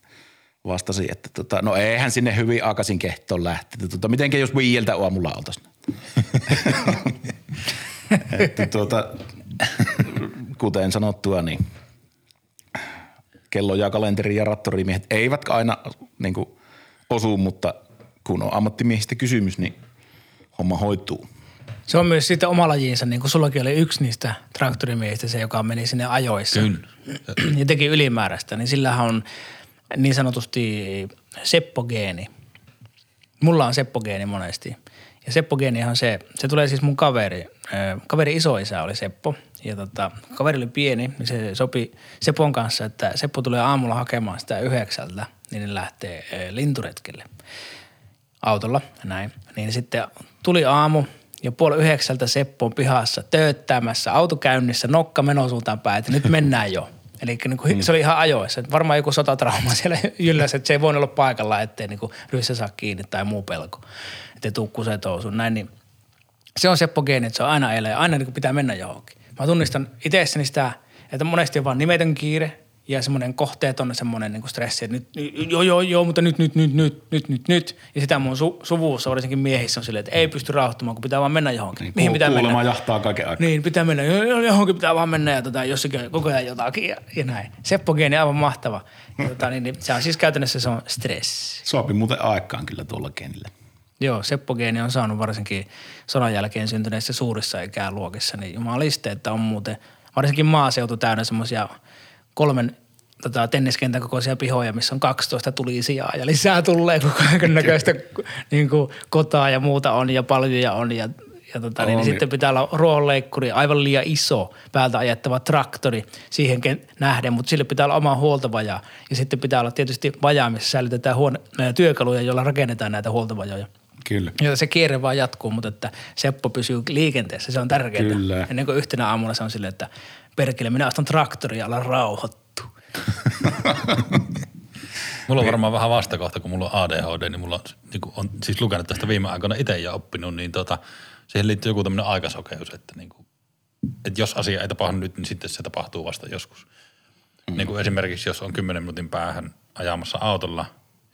vastasi, että tota, no eihän sinne hyvin aikaisin kehtoon lähteä. Että Tota, mitenkä jos viieltä aamulla oltaisiin? että tuota, kuten sanottua, niin kello ja kalenteri ja rattorimiehet eivät aina niin kuin, osu, mutta kun on ammattimiehistä kysymys, niin homma hoituu. Se on myös sitten oma lajiinsa, niin kuin sullakin oli yksi niistä traktorimiehistä, se joka meni sinne ajoissa. Kyllä. Ja teki ylimääräistä, niin sillähän on niin sanotusti seppogeeni. Mulla on seppogeeni monesti. Ja seppogeenihan se, se tulee siis mun kaveri. Ö, Kaveri isoisä oli Seppo ja tota, kaveri oli pieni, niin se sopi Sepon kanssa, että Seppo tulee aamulla hakemaan sitä yhdeksältä, niin ne lähtee ö, linturetkelle autolla, näin. Niin sitten tuli aamu ja puoli yhdeksältä Seppo on pihassa tööttämässä, auto käynnissä, nokka menosuuntaan päin, että nyt mennään jo. Eli niin kuin, se oli ihan ajoissa. Varmaan joku sotatrauma siellä ylläs, että se ei voinut olla paikalla, ettei niin kuin ryssä saa kiinni tai muu pelko. Ettei tuu kusetousun, näin. Niin se on Seppo geeni, että se on aina elää, aina niin kuin pitää mennä johonkin. Mä tunnistan itsessäni sitä, että monesti on vaan nimetön kiire ja semmoinen kohteeton semmoinen niin stressi, että nyt, joo, joo, joo, mutta nyt, nyt, nyt, nyt, nyt, nyt, nyt. Ja sitä mun su- suvussa, varsinkin miehissä on silleen, että ei pysty rauhoittumaan, kun pitää vaan mennä johonkin. Niin, Mihin pitää mennä? jahtaa kaiken aikaa. Niin, pitää mennä. Jo- jo- Johonkin pitää vaan mennä ja tota, jossakin koko ajan jotakin ja, ja näin. Seppo geeni aivan mahtava. Ja, tota, niin, niin, se on siis käytännössä se on stressi. Sopi muuten aikaan kyllä tuolla kenillä. Joo, Seppo geeni on saanut varsinkin sodan jälkeen syntyneissä suurissa ikäluokissa, niin jumaliste, että on muuten varsinkin maaseutu täynnä semmoisia kolmen tota, tenniskentän kokoisia pihoja, missä on 12 tulisijaa ja lisää tulee, kun kaiken näköistä niin kuin, kotaa ja muuta on ja paljuja on ja ja tota, niin, niin sitten pitää olla ruohonleikkuri, aivan liian iso päältä ajettava traktori siihen nähden, mutta sille pitää olla oma huoltovaja. Ja sitten pitää olla tietysti vaja, missä säilytetään huone- työkaluja, joilla rakennetaan näitä huoltovajoja. Kyllä. Ja se kierre vaan jatkuu, mutta että Seppo pysyy liikenteessä, se on tärkeää. Kyllä. Ennen kuin yhtenä aamuna se on silleen, että perkele, minä ostan traktoria, ala rauhoittu. Mulla on varmaan vähän vastakohta, kun mulla on ADHD, niin mulla on, niin kuin on siis lukenut tästä viime aikoina itse ja oppinut, niin tota, siihen liittyy joku tämmöinen aikasokeus, että, niin kuin, että jos asia ei tapahdu nyt, niin sitten se tapahtuu vasta joskus. Mm. Niin kuin esimerkiksi, jos on 10 minuutin päähän ajamassa autolla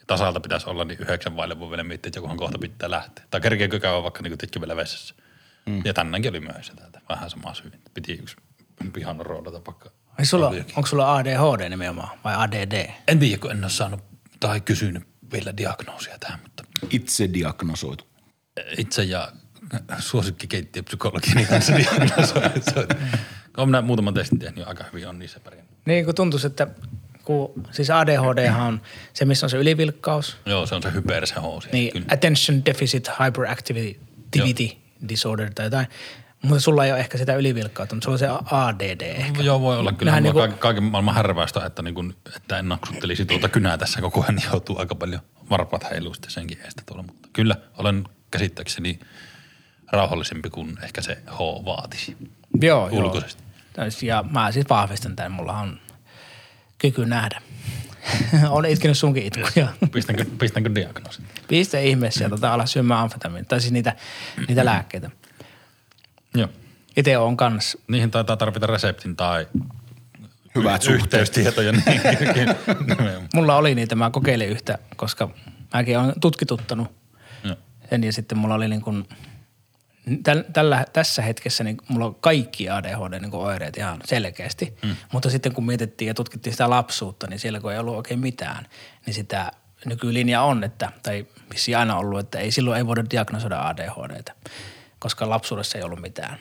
ja tasalta pitäisi olla, niin yhdeksän vaille voi vielä miettiä, että jokuhan kohta pitää lähteä. Tai kerkeekö käydä vaikka niin tikki vielä vessassa. Mm. Ja tänäänkin oli myöhässä täältä. Vähän sama syy. Piti yksi pihan roodata pakka. Ai sulla, onko sulla ADHD nimenomaan vai ADD? En tiedä, kun en ole saanut tai kysynyt vielä diagnoosia tähän, mutta Itse diagnosoitu. itse ja suosikkikeittiöpsykologini kanssa diagnosoitu. Olen minä muutaman testin tehnyt aika hyvin on niissä pärjännyt. Niin kun tuntuisi, että kun, siis ADHD on se, missä on se ylivilkkaus, Joo, se on se hyper se siinä, niin kyllä. attention deficit hyperactivity disorder tai jotain. Mutta sulla ei ole ehkä sitä ylivilkkautta, mutta sulla on se ADD ehkä. Joo, voi olla kyllä. Mulla niinku- kaiken, kaiken maailman härväistä, että, niin kuin, että en naksuttelisi tuota kynää tässä koko ajan, niin joutuu aika paljon varpaat heiluu sitten senkin eestä tuolla. Mutta kyllä olen käsittääkseni rauhallisempi kuin ehkä se H vaatisi. Joo, Ulkoisesti. Joo. Ja mä siis vahvistan tämän, mulla on kyky nähdä. on itkenyt sunkin itkuja. Pistänkö, pistänkö diagnoosin? Pistä ihmeessä ja tota, ala syömään amfetamiinia, tai siis niitä, niitä lääkkeitä. Joo. Itse on kans, Niihin taitaa tarvita reseptin tai Hyvät suhteet. yhteystietoja. Niin, mulla oli niitä, mä kokeilin yhtä, koska mäkin olen tutkituttanut Joo. sen ja sitten mulla oli niin kuin, tällä, tässä hetkessä niin mulla on kaikki ADHD niin oireet ihan selkeästi, mm. mutta sitten kun mietittiin ja tutkittiin sitä lapsuutta, niin siellä kun ei ollut oikein mitään, niin sitä nykylinja on, että, tai vissiin aina ollut, että ei silloin ei voida diagnosoida ADHDtä, koska lapsuudessa ei ollut mitään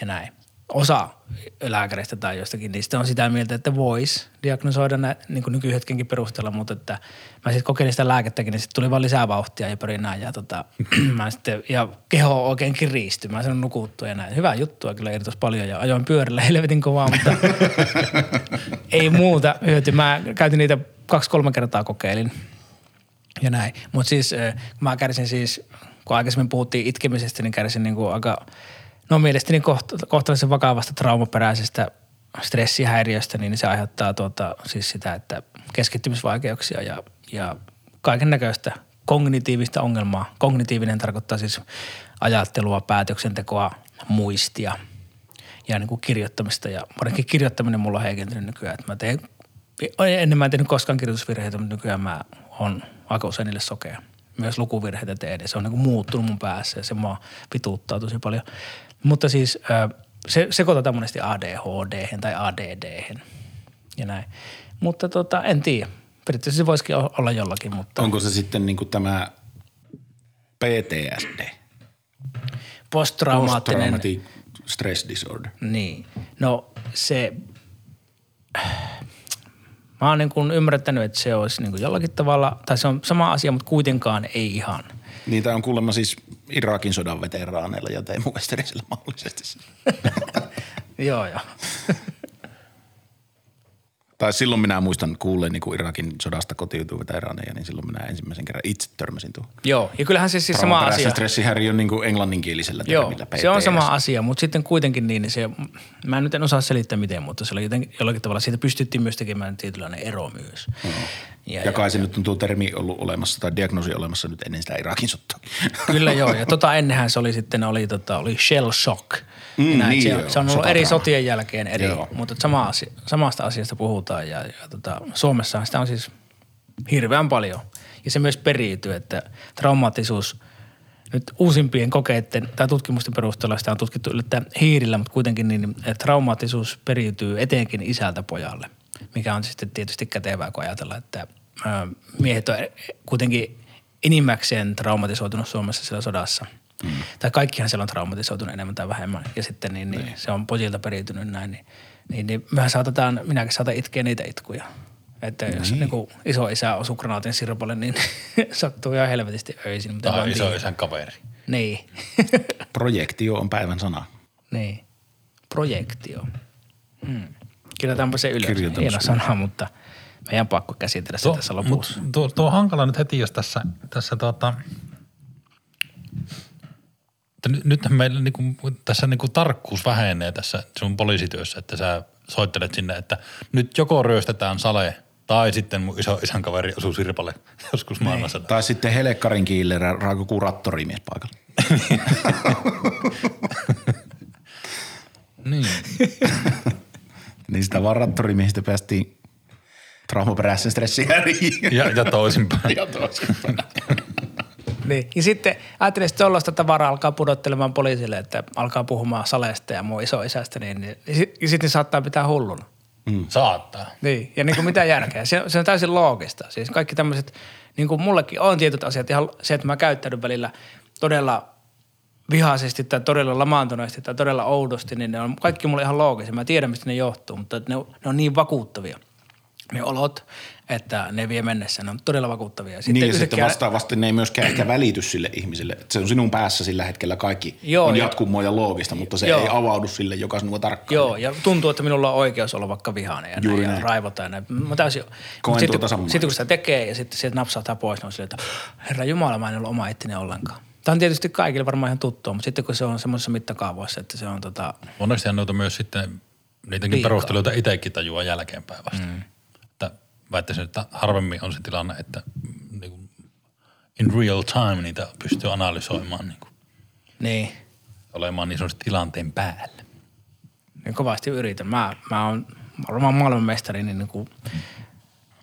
ja näin. Osa lääkäreistä tai jostakin niistä on sitä mieltä, että voisi diagnosoida nä, niin kuin nykyhetkenkin perusteella, mutta että mä sitten kokeilin sitä lääkettäkin, niin sitten tuli vaan lisää vauhtia ja pyrin näin ja, tota, mä sitten, ja keho oikein kiristyi. Mä sanon nukuttua ja näin. Hyvää juttua kyllä irtos paljon ja ajoin pyörällä helvetin kovaa, mutta ei muuta hyöty. Mä käytin niitä kaksi-kolme kertaa kokeilin ja näin. Mutta siis kun mä kärsin siis, kun aikaisemmin puhuttiin itkemisestä, niin kärsin niin kuin aika, no mielestäni koht- kohtalaisen vakavasta traumaperäisestä stressihäiriöstä, niin se aiheuttaa tuota, siis sitä, että keskittymisvaikeuksia ja, ja kaiken näköistä kognitiivista ongelmaa. Kognitiivinen tarkoittaa siis ajattelua, päätöksentekoa, muistia ja niin kuin kirjoittamista. Ja varsinkin kirjoittaminen mulla on heikentynyt nykyään. Että mä teen, ennen mä en tehnyt koskaan kirjoitusvirheitä, mutta nykyään mä on aika usein niille sokea. Myös lukuvirheitä teen se on niin kuin muuttunut mun päässä ja se mua vituuttaa tosi paljon. Mutta siis se sekoitetaan monesti ADHD tai ADD ja näin. Mutta tota, en tiedä. Periaatteessa se voisikin olla jollakin, mutta Onko se sitten niinku tämä PTSD? posttraumaattinen. Post-traumatic stress disorder. Niin. No se, mä oon niin kuin ymmärtänyt, että se olisi niin kuin jollakin tavalla, tai se on sama asia, mutta kuitenkaan ei ihan. Niitä on kuulemma siis Irakin sodan veteraaneilla ja Teemu mahdollisesti. Joo, joo. Tai silloin minä muistan kuulleeni, kun Irakin sodasta kotiutui veteraaneja, niin silloin minä ensimmäisen kerran itse törmäsin tuohon. Joo, ja kyllähän se siis sama asia. stressihäiriö niin kuin englanninkielisellä Joo, termillä se on sama asia, mutta sitten kuitenkin niin, niin se, mä nyt en osaa selittää miten, mutta se oli jotenkin, jollakin tavalla, siitä pystyttiin myös tekemään tietynlainen ero myös. Mm. Ja, Ja kai se nyt on tuo termi ollut olemassa tai diagnoosi olemassa nyt ennen sitä Irakin sotaa. Kyllä joo, ja tota ennenhän se oli sitten, oli, tota, oli shell shock. Mm, näin, niin se, joo, se on ollut eri sotien jälkeen eri, Joo. mutta sama asia, samasta asiasta puhutaan ja, ja tota, Suomessahan sitä on siis hirveän paljon. Ja se myös periytyy, että traumaattisuus nyt uusimpien kokeiden tai tutkimusten perusteella sitä on tutkittu yllättäen hiirillä, mutta kuitenkin niin että traumaattisuus periytyy etenkin isältä pojalle, mikä on sitten tietysti kätevää, kun ajatellaan, että miehet on kuitenkin enimmäkseen traumatisoitunut Suomessa siellä sodassa. Mm. Tai kaikkihan siellä on traumatisoitunut enemmän tai vähemmän. Ja sitten niin, niin, se on pojilta periytynyt näin. Niin, niin, niin mehän saatetaan, minäkin saatan itkeä niitä itkuja. Että jos niin kuin iso isä osuu granaatin sirpalle, niin sattuu ihan helvetisti öisin. Mutta Tai iso tiedä. isän kaveri. Niin. Projektio on päivän sana. niin. Projektio. Hmm. Kirjoitaanpa se ylös. Hieno sana, mutta meidän pakko käsitellä se tässä lopussa. mut tuo, tuo on hankala nyt heti, jos tässä, tässä tuota, nyt, meillä niinku, tässä niinku tarkkuus vähenee tässä sun poliisityössä, että sä soittelet sinne, että nyt joko ryöstetään sale tai sitten mun iso isän kaveri osuu Sirpalle joskus maailmassa. Tai sitten Helekkarin kiillerä raako kurattorimies paikalla. Niin. Niin sitä vaan rattorimiehistä päästiin traumaperäisen stressin. Ja, ja toisinpäin. ja toisinpäin. Niin. Ja sitten ajattelin, että tuollaista tavaraa alkaa pudottelemaan poliisille, että alkaa puhumaan salesta ja mun isoisästä, niin, niin ja sit- ja sitten saattaa pitää hulluna. Saattaa. Niin, ja niin kuin mitä järkeä. Se, se on täysin loogista. Siis kaikki tämmöiset, niin kuin mullekin on tietyt asiat, ihan se, että mä käyttäydyn välillä todella vihaisesti tai todella lamaantuneesti tai todella oudosti, niin ne on kaikki mulle ihan loogisia. Mä tiedän, mistä ne johtuu, mutta ne ne on niin vakuuttavia ne olot, että ne vie mennessä. Ne on todella vakuuttavia. Sitten niin ja sitten vastaavasti ne ei myöskään ehkä välity sille ihmiselle. Että se on sinun päässä sillä hetkellä kaikki Joo, on ja- jatkumoa ja loogista, mutta se Joo. ei avaudu sille, joka sinua tarkkaan. Joo, ja tuntuu, että minulla on oikeus olla vaikka vihainen ja, Juuri näin, ja näin. raivota ja näin. Mä täysin, Koen sitten, tuota samaa. sitten kun sitä tekee ja sitten sieltä napsahtaa pois, niin on silleen, että herra Jumala, mä en ole oma itteni ollenkaan. Tämä on tietysti kaikille varmaan ihan tuttua, mutta sitten kun se on semmoisessa mittakaavoissa, että se on tota, Onneksi noita myös sitten, niitäkin perusteluita itsekin tajuaa jälkeenpäin vasta. Mm. Väittäisin, että harvemmin on se tilanne, että niin kuin in real time niitä pystyy analysoimaan, niin kuin, niin, olemaan niin sanotusti tilanteen päällä. niin kovasti yritän. Mä, mä oon varmaan maailmanmestari niin, niin kuin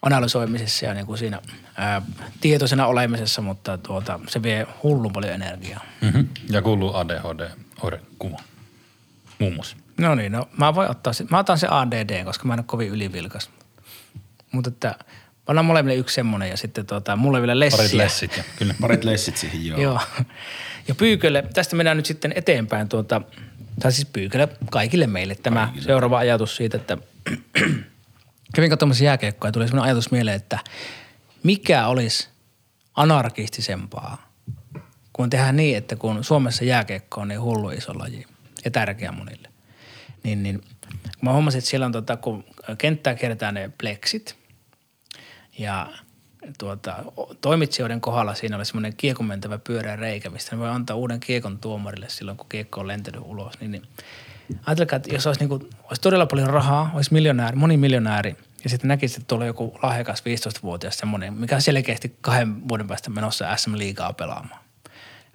analysoimisessa ja niin kuin siinä ää, tietoisena olemisessa, mutta tuota, se vie hullun paljon energiaa. Mm-hmm. Ja kuuluu ADHD-oirekuva muun muassa. No niin, no mä voin ottaa, mä otan se ADD, koska mä en ole kovin ylivilkas. Mutta että pannaan molemmille yksi semmonen ja sitten tota, mulle vielä lessiä. Parit lessit ja kyllä. Parit lessit siihen, joo. Joo. Ja Pyykölle, tästä mennään nyt sitten eteenpäin tuota, tai siis Pyykölle kaikille meille tämä kaikille. seuraava ajatus siitä, että kävin katsomassa jääkiekkoa ja tuli sellainen ajatus mieleen, että mikä olisi anarkistisempaa kuin tehdään niin, että kun Suomessa jääkiekko on niin hullu iso laji ja tärkeä monille, niin, niin kun mä huomasin, että siellä on tota, kun kenttää kierretään ne pleksit ja tuota, toimitsijoiden kohdalla siinä oli semmoinen kiekon mentävä pyöreä reikä, mistä ne voi antaa uuden kiekon tuomarille silloin, kun kiekko on lentänyt ulos. Niin, niin ajatelkaa, että jos olisi, niin kuin, olisi todella paljon rahaa, olisi miljonääri, monimiljonääri, ja sitten näkisi, että tuolla joku lahjakas 15-vuotias semmoinen, mikä on selkeästi kahden vuoden päästä menossa SM-liigaa pelaamaan.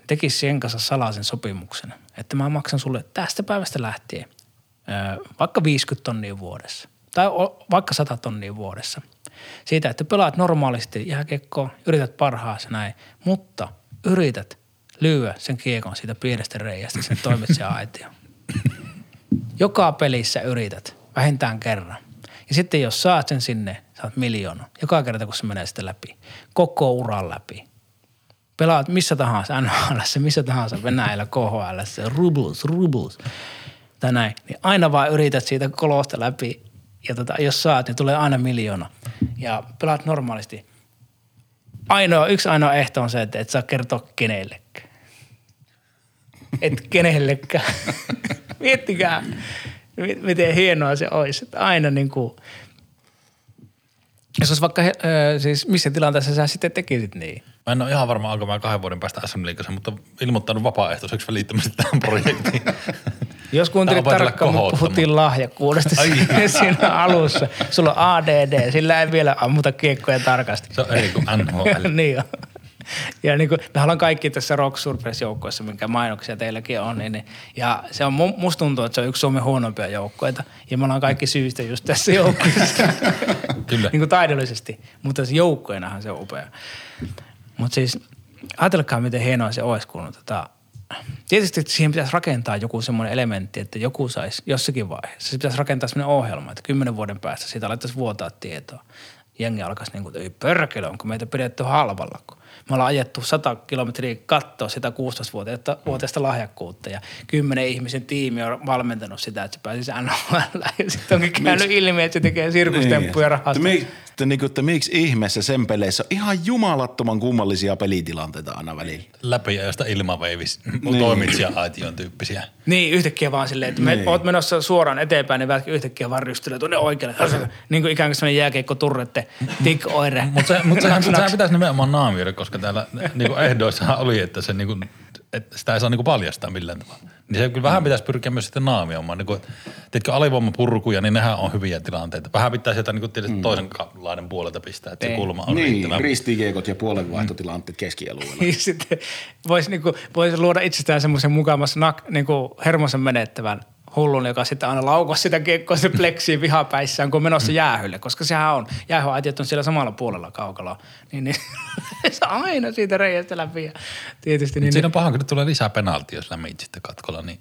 Tekisi sen kanssa salaisen sopimuksen, että mä maksan sulle tästä päivästä lähtien vaikka 50 tonnia vuodessa tai vaikka 100 tonnia vuodessa. Siitä, että pelaat normaalisti jääkiekkoa, yrität parhaasi näin, mutta yrität lyödä sen kiekon siitä pienestä reiästä sen toimitsijan aitioon. Joka pelissä yrität vähintään kerran. Ja sitten jos saat sen sinne, saat miljoona. Joka kerta, kun se menee sitten läpi. Koko uran läpi. Pelaat missä tahansa, NHL, missä tahansa, Venäjällä, KHL, rubles, rubles tai näin. Niin aina vaan yrität siitä kolosta läpi. Ja tota, jos saat, niin tulee aina miljoona. Ja pelaat normaalisti. Ainoa, yksi ainoa ehto on se, että et saa kertoa kenellekään. Et kenellekään. Miettikää, mi- miten hienoa se olisi. Että aina niin kuin, jos olisi vaikka, ö, siis missä tilanteessa sä sitten tekisit niin? Mä en ole ihan varma, onko mä kahden vuoden päästä SM Liigassa, mutta ilmoittanut vapaaehtoiseksi välittömästi tähän projektiin. Jos kuuntelit tarkkaan, mutta puhuttiin lahjakkuudesta Ai. siinä alussa. Sulla on ADD, sillä ei vielä ammuta kiekkoja tarkasti. Se on eri kuin NHL. niin on. Ja niin kuin, me ollaan kaikki tässä Rock Surface-joukkoissa, minkä mainoksia teilläkin on. Niin, niin- ja se on, mu- musta tuntuu, että se on yksi Suomen huonompia joukkoita. Ja me ollaan kaikki syystä just tässä joukkueessa. Kyllä. niin kuin taidollisesti. Mutta se joukkueenahan se on upea. Mutta siis ajatelkaa, miten hienoa se olisi, kun tota, tietysti siihen pitäisi rakentaa joku semmoinen elementti, että joku saisi jossakin vaiheessa. Se pitäisi rakentaa semmoinen ohjelma, että kymmenen vuoden päästä siitä alettaisiin vuotaa tietoa. Jengi alkaisi niin kuin, ei perkele, onko meitä pidetty halvalla, kun me ollaan ajettu 100 kilometriä kattoa sitä 16-vuotiaista lahjakkuutta ja kymmenen ihmisen tiimi on valmentanut sitä, että se pääsisi NHL. Ja sitten onkin käynyt ilmi, että se tekee sirkustemppuja rahasta. Että, miksi, että, niin kuin, että miksi ihmeessä sen peleissä on ihan jumalattoman kummallisia pelitilanteita aina välillä. Läpi ja josta ilmaveivis Niin. toimitsija aition tyyppisiä. Niin, yhtäkkiä vaan silleen, että me Niin. oot menossa suoraan eteenpäin, niin välttämättä yhtäkkiä vaan rystylee tuonne oikealle. niin kuin ikään kuin sellainen jääkeikko turrette, tik oire. Mutta se, mut sehän, sehän pitäisi nimenomaan naamioida, koska täällä niinku ehdoissahan oli, että se niinku että sitä ei saa niinku paljastaa millään tavalla. Niin se kyllä vähän pitäisi pyrkiä myös sitten naamioimaan. Niin kuin, tiedätkö, alivoimapurkuja, niin nehän on hyviä tilanteita. Vähän pitää sieltä niin tietysti mm. toisen laiden puolelta pistää, että se kulma on Niin, riittävän. ristikiekot ja puolenvaihtotilanteet keskialueella. Niin sitten voisi niinku, vois luoda itsestään semmoisen mukamassa nak, niinku hermosen menettävän hullun, joka sitten aina laukasi sitä kiekkoa se pleksiin vihapäissään, kun on menossa jäähylle, koska sehän on, jäähyaitiot on siellä samalla puolella kaukalla, niin, niin se aina siitä reiästä läpi ja tietysti niin, Siinä on paha, kun tulee lisää penaltia, jos lämmit sitten katkolla, niin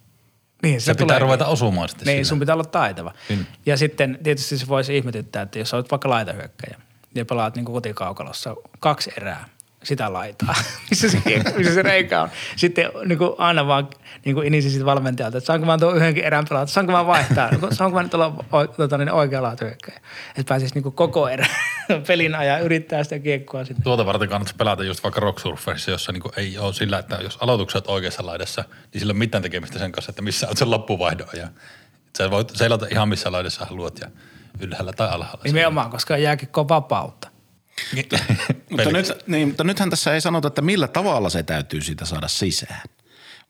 niin se, pitää ruveta osumaan sitten Niin, sillä. sun pitää olla taitava. Kyllä. Ja sitten tietysti se voisi ihmetyttää, että jos olet vaikka laitahyökkäjä ja pelaat niin kotikaukalossa kaksi erää, sitä laitaa, missä se, missä se reikä on. Sitten niin kuin aina vaan niin kuin inisi siitä valmentajalta, että saanko mä tuon yhdenkin erän pelata, saanko mä vaihtaa, saanko mä nyt olla o, tota, niin oikea laitahyökkäjä. Että pääsisi niin kuin koko erä pelin ajan yrittää sitä kiekkoa sinne. Tuota varten kannattaisi pelata just vaikka Rock Surferissa, jossa niinku ei ole sillä, että jos aloitukset oikeassa laidassa, niin sillä ei ole mitään tekemistä sen kanssa, että missä on sen loppuvaihdon. Ja sä voit seilata ihan missä laidassa haluat ja ylhäällä tai alhaalla. Nimenomaan, koska jääkiekko on vapautta. Mutta, nyt, niin, mutta nythän tässä ei sanota, että millä tavalla se täytyy siitä saada sisään.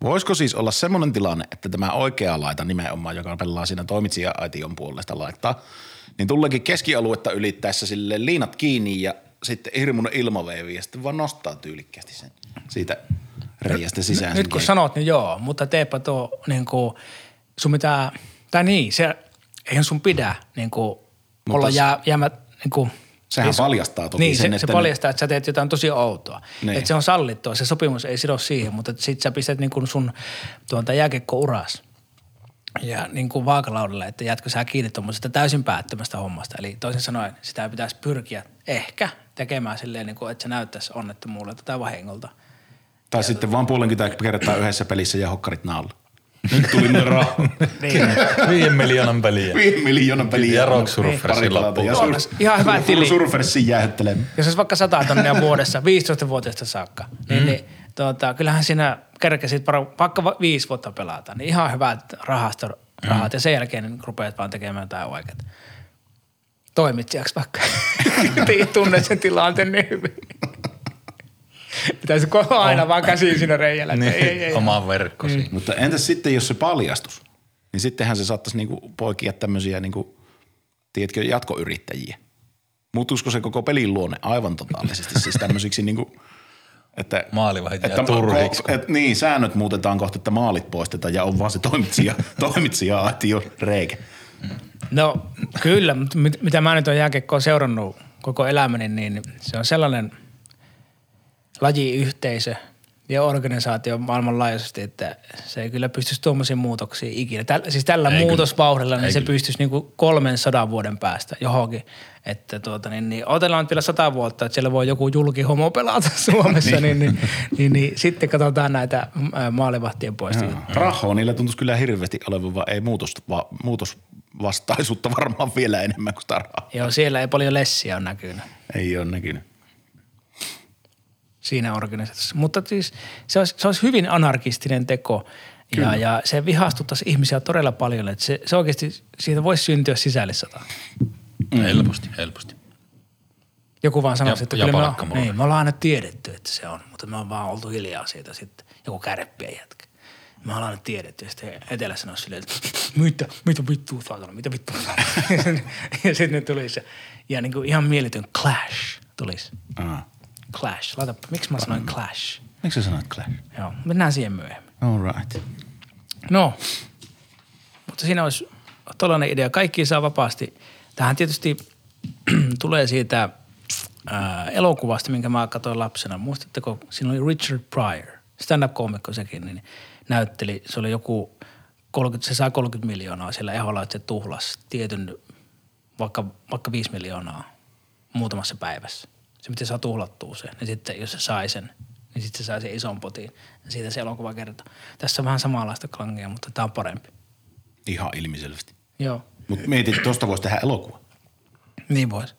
Voisiko siis olla semmoinen tilanne, että tämä oikea laita nimenomaan, joka pelaa siinä toimitsija-aition puolesta laittaa, niin tullekin keskialuetta ylittäessä sille liinat kiinni ja sitten hirmuinen ilmaveivi ja sitten vaan nostaa tyylikkäästi sen siitä reiästä sisään. Nyt kun sanot, niin joo, mutta teepä tuo niin kuin, sun pitää, tai niin, se, eihän sun pidä niin kuin, olla jää, jäämät, niin kuin, Sehän ei- paljastaa toki niin, sen, se, että se paljastaa, että sä teet jotain tosi outoa. Niin. Että se on sallittua, se sopimus ei sido siihen, mutta sit sä pistät niin kuin sun tuota jääkekko-uras ja niin kuin vaakalaudelle, että jätkö sä kiinni tuommoisesta täysin päättömästä hommasta. Eli toisin sanoen sitä pitäisi pyrkiä ehkä tekemään silleen, niin kuin, että se näyttäisi onnettomuudelta tai vahingolta. Tai sitten vaan puolenkymmentä kertaa yhdessä pelissä ja hokkarit naalla. Nyt tuli ne rahaa. Niin. Viiden miljoonan peliä. Viiden miljoonan peliä. Ja Rock Surfersin. Ja sur- ihan hyvä tili. Surfersin jäähyttelemään. Jos olisi vaikka 100 tonnia vuodessa, 15-vuotiaasta saakka, niin, niin tuota, kyllähän siinä kerkesit vaikka va- viisi vuotta pelata, niin ihan hyvät rahasta rahat ja sen jälkeen niin rupeat vaan tekemään jotain oikeat. Toimitsijaksi vaikka. Tii- Tunnet sen tilanteen niin hyvin. Pitäisi koko aina vaan käsiin siinä reijällä. että Ei, ei, ei. Oma verkkosi. Mutta entäs sitten, jos se paljastus? Niin sittenhän se saattaisi niinku poikia tämmöisiä, niinku, tiedätkö, jatkoyrittäjiä. Muuttuisiko se koko pelin luonne aivan totaalisesti siis tämmöisiksi niinku, että, Maalivahdit jää että turhiksi. Et, niin, säännöt muutetaan kohta, että maalit poistetaan ja on vaan se toimitsija, toimitsija aitio reikä. No kyllä, mutta mit- mitä mä nyt olen jääkiekkoa seurannut koko elämäni, niin se on sellainen lajiyhteisö ja organisaatio maailmanlaajuisesti, että se ei kyllä pystyisi tuommoisiin muutoksiin ikinä. Täl, siis tällä Ei ei kyllä. muutosvauhdilla niin Ei se kyllä. pystyisi niinku 300 vuoden päästä johonkin. Että tuota, niin, niin, otellaan nyt vielä sata vuotta, että siellä voi joku julkihomo pelata Suomessa, niin, niin, niin, niin, sitten katsotaan näitä maalivahtien poistumia. Rahoa niillä tuntuisi kyllä hirveästi olevan, vaan ei muutos, va, muutosvastaisuutta varmaan vielä enemmän kuin sitä rahaa. Joo, siellä ei paljon lessiä ole näkynyt. Ei ole näkynyt. Siinä organisaatiossa. Mutta siis se olisi, se olisi hyvin anarkistinen teko ja, ja se vihastuttaisi ihmisiä todella paljon, että se, se oikeasti, siitä voisi syntyä sisällissota. Helposti, helposti. Joku vaan sanoisi, Ja- että ja kyllä me, palkkamurha. niin, me ollaan aina tiedetty, että se on, mutta me on vaan oltu hiljaa siitä sitten. Joku kärppiä jätkä. Me ollaan aina tiedetty ja sitten etelässä sanoisi silleen, että mitä, mitä vittua saatana, mitä vittua saatana. ja sitten ne tulisi ja niin kuin ihan mieletön clash tulisi. Ah. Clash. Laita, miksi mä sanoin clash? Miksi sä sanoit Clash? Joo, mennään siihen myöhemmin. All right. No, mutta siinä olisi tällainen idea. Kaikki saa vapaasti. Tähän tietysti tulee siitä ää, elokuvasta, minkä mä katsoin lapsena. Muistatteko, siinä oli Richard Pryor, stand-up-koomikko sekin, niin näytteli, se oli joku 30, se sai 30 miljoonaa siellä eholla, että se tuhlas tietyn, vaikka, vaikka 5 miljoonaa muutamassa päivässä. Se miten saa tuhlattua sen. Ja sitten jos se sai sen, niin sitten se sai sen ison potin. Ja siitä se elokuva kertoo. Tässä on vähän samanlaista klangia, mutta tämä on parempi. Ihan ilmiselvästi. Joo, Mutta mietit, että tuosta voisi tehdä elokuva. niin vois.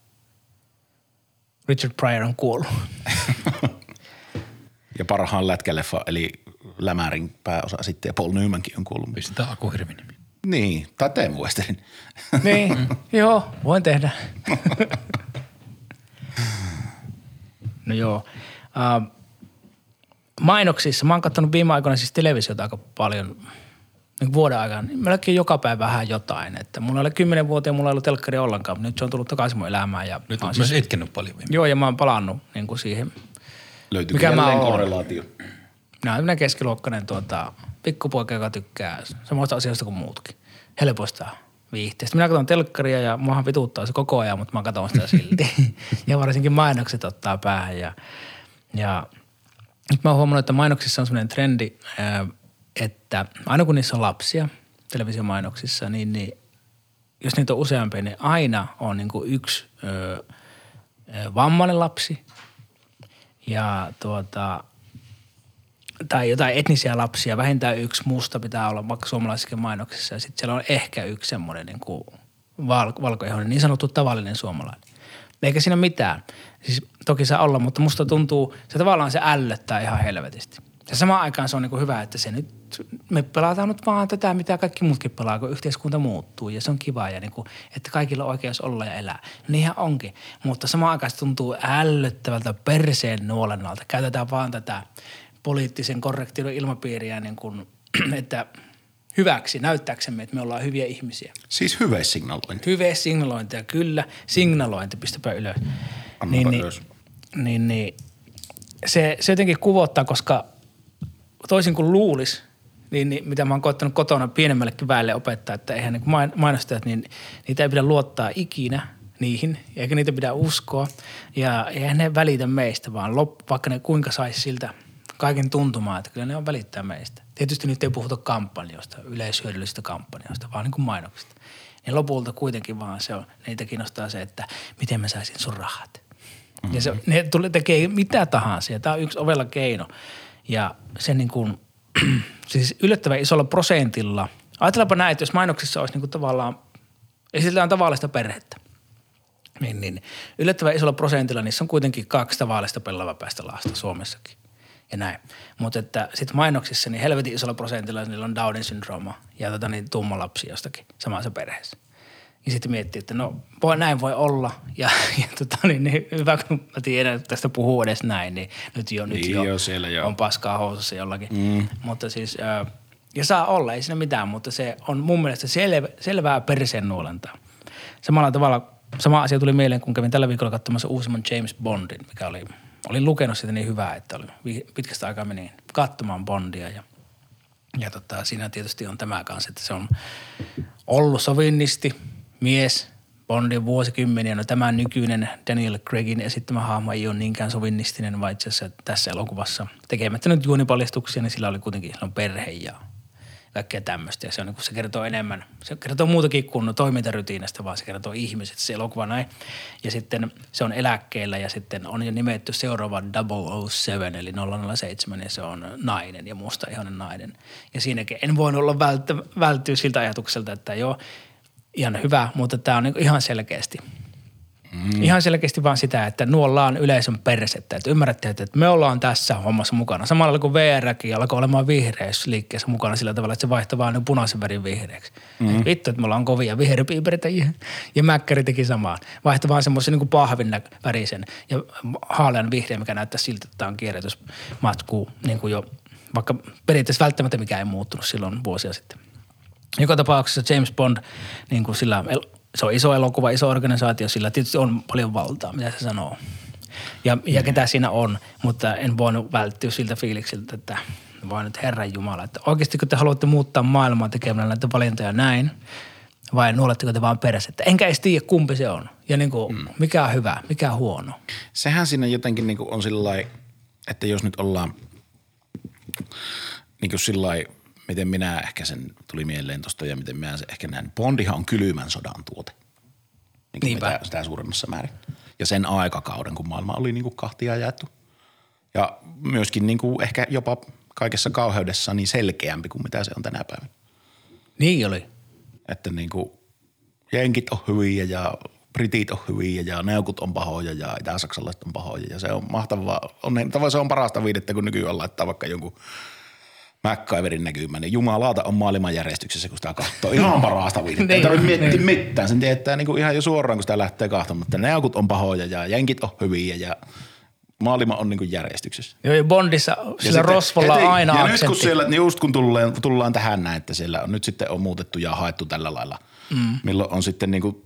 Richard Pryor on kuollut. Ja parhaan lätkäleffa, eli Lämärin pääosa sitten, ja Paul Newmankin on kuollut. Pistetään Aku Hirvi nimi. Niin, tai Teemu Westerin. niin, joo, voin tehdä. no joo. Uh, mainoksissa, mä oon katsonut viime aikoina siis televisiota aika paljon niin vuoden aikana, niin melkein joka päivä vähän jotain. Että mulla oli kymmenen vuotta ja mulla ei ollut telkkari ollenkaan, mutta nyt se on tullut takaisin mun elämään. Ja Nyt on oon myös siis, itkenyt paljon viime. joo, ja mä oon palannut niin kuin siihen. Löytyy Mikä mä oon? korrelaatio. Mä oon keskiluokkainen tuota, pikkupoika, joka tykkää samoista asioista kuin muutkin. Helpoista viihteestä. Minä katson telkkaria ja muahan vituuttaa se koko ajan, mutta mä katson sitä silti. ja varsinkin mainokset ottaa päähän. Ja, ja nyt mä oon huomannut, että mainoksissa on semmoinen trendi, että aina kun niissä on lapsia televisiomainoksissa, niin, niin jos niitä on useampia, niin aina on niin kuin yksi ö, vammainen lapsi ja tuota, tai jotain etnisiä lapsia, vähintään yksi musta pitää olla vaikka suomalaisissakin mainoksissa ja sitten siellä on ehkä yksi semmoinen niin kuin val, valkoihoinen, niin sanottu tavallinen suomalainen. Eikä siinä mitään. Siis toki saa olla, mutta musta tuntuu, se tavallaan se ällöttää ihan helvetisti. Ja samaan aikaan se on niin kuin hyvä, että se nyt, me pelataan nyt vaan tätä, mitä kaikki muutkin pelaa, kun yhteiskunta muuttuu ja se on kiva ja niin kuin, että kaikilla on oikeus olla ja elää. No niinhän onkin, mutta samaan aikaan se tuntuu ällöttävältä perseen nuolennalta. Käytetään vaan tätä poliittisen korrektiuden ilmapiiriä niin kuin, että hyväksi, näyttääksemme, että me ollaan hyviä ihmisiä. Siis hyveisignalointi. Hyve signalointia, kyllä. Signalointi, pistäpä ylös. Annapa niin, ylös. Niin, niin, niin, se, se jotenkin kuvottaa, koska toisin kuin luulis, niin, niin, mitä mä oon koettanut kotona pienemmällekin väelle opettaa, että eihän niin main- mainostajat, niin niitä ei pidä luottaa ikinä niihin, eikä niitä pidä uskoa. Ja eihän ne välitä meistä, vaan loppu, vaikka ne kuinka saisi siltä kaiken tuntumaan, että kyllä ne on välittää meistä. Tietysti nyt ei puhuta kampanjoista, yleishyödyllisistä kampanjoista, vaan niin kuin mainoksista. Niin lopulta kuitenkin vaan se on, niitä kiinnostaa se, että miten mä saisin sun rahat. Mm-hmm. Ja se, ne tulee, tekee mitä tahansa ja tämä on yksi ovella keino. Ja se niin kuin, siis yllättävän isolla prosentilla. Ajatellaanpa näin, että jos mainoksissa olisi niin kuin tavallaan, esitellään tavallista perhettä. Niin, niin yllättävän isolla prosentilla niissä on kuitenkin kaksi tavallista pellavapäistä lasta Suomessakin. Ja näin. Mutta että sitten mainoksissa niin helvetin isolla prosentilla niillä on Downin syndrooma ja tota niin tumma lapsi jostakin samassa perheessä. Ja sitten miettii, että no voi, näin voi olla. Ja, ja tota, niin, niin, hyvä, kun mä tiedän, että tästä puhuu edes näin, niin nyt jo, nyt Niin jo, jo, siellä jo. on paskaa housussa jollakin. Mm. Mutta siis, äh, ja saa olla, ei siinä mitään, mutta se on mun mielestä selv, selvää perseen nuolentaa. Samalla tavalla, sama asia tuli mieleen, kun kävin tällä viikolla katsomassa uusimman James Bondin, mikä oli, olin lukenut sitä niin hyvää, että oli, pitkästä aikaa menin katsomaan Bondia ja ja tota, siinä tietysti on tämä kanssa, että se on ollut sovinnisti, mies, Bondin vuosikymmeniä. No tämä nykyinen Daniel Craigin esittämä hahmo ei ole niinkään sovinnistinen, vaan itse asiassa tässä elokuvassa tekemättä nyt juonipaljastuksia, niin sillä oli kuitenkin on perhe ja kaikkea tämmöistä. Ja se, on, niin se kertoo enemmän, se kertoo muutakin kuin toimintarytiinasta, vaan se kertoo ihmiset, se elokuva näin. Ja sitten se on eläkkeellä ja sitten on jo nimetty seuraava 007 eli 007 ja se on nainen ja musta ihanen nainen. Ja siinäkin en voinut olla välttyä siltä ajatukselta, että joo, ihan hyvä, mutta tämä on niin ihan selkeästi – Mm. Ihan selkeästi vaan sitä, että nuollaan yleisön persettä. Että ymmärrätte, että me ollaan tässä hommassa mukana. Samalla kuin VRkin alkoi olemaan vihreässä liikkeessä mukana sillä tavalla, että se vaihtoi vaan ne punaisen värin vihreäksi. Mm. Vittu, että me ollaan kovia vihreäpiipereitä. Ja Mäkkäri teki samaan. Vaihtoi vaan semmoisen niin pahvin värisen ja haalean vihreä, mikä näyttää siltä, että tämä on kierrätysmatku niin kuin jo, vaikka periaatteessa välttämättä mikä ei muuttunut silloin vuosia sitten. Joka tapauksessa James Bond, niin kuin sillä, se on iso elokuva, iso organisaatio, sillä tietysti on paljon valtaa, mitä se sanoo. Ja, ja ketä siinä on, mutta en voinut välttyä siltä fiiliksiltä, että vaan nyt Herran Jumala, että oikeasti kun te haluatte muuttaa maailmaa tekemällä näitä valintoja näin, vai nuoletteko te vaan perässä, enkä edes tiedä kumpi se on. Ja niin kuin, mm. mikä on hyvä, mikä on huono. Sehän siinä jotenkin niin on sillä että jos nyt ollaan niin kuin sillä miten minä ehkä sen tuli mieleen tuosta ja miten se ehkä näen. Bondihan on kylmän sodan tuote. Niin Niinpä. mitä, sitä suuremmassa määrin. Ja sen aikakauden, kun maailma oli niin kuin kahtia jaettu. Ja myöskin niin kuin ehkä jopa kaikessa kauheudessa niin selkeämpi kuin mitä se on tänä päivänä. Niin oli. Että niin kuin jenkit on hyviä ja britit on hyviä ja neukut on pahoja ja itä-saksalaiset on pahoja. Ja se on mahtavaa. On, se on parasta viidettä, kun nykyään laittaa vaikka jonkun MacGyverin näkymään. Niin jumalauta on maailmanjärjestyksessä, kun sitä katsoo. Ihan parasta viidettä. Ei Niin, tarvitse miettiä niin. mitään. Sen tietää niin kuin ihan jo suoraan, kun sitä lähtee katsomaan. Että neukut on pahoja ja jenkit on hyviä ja maailma on niin kuin järjestyksessä. Joo, ja Bondissa Ja sillä sitten rosvolla on aina Ja aksentti. nyt kun siellä, niin just kun tullaan, tullaan tähän näin, että siellä on nyt sitten on muutettu ja haettu tällä lailla, mm. milloin on sitten niin kuin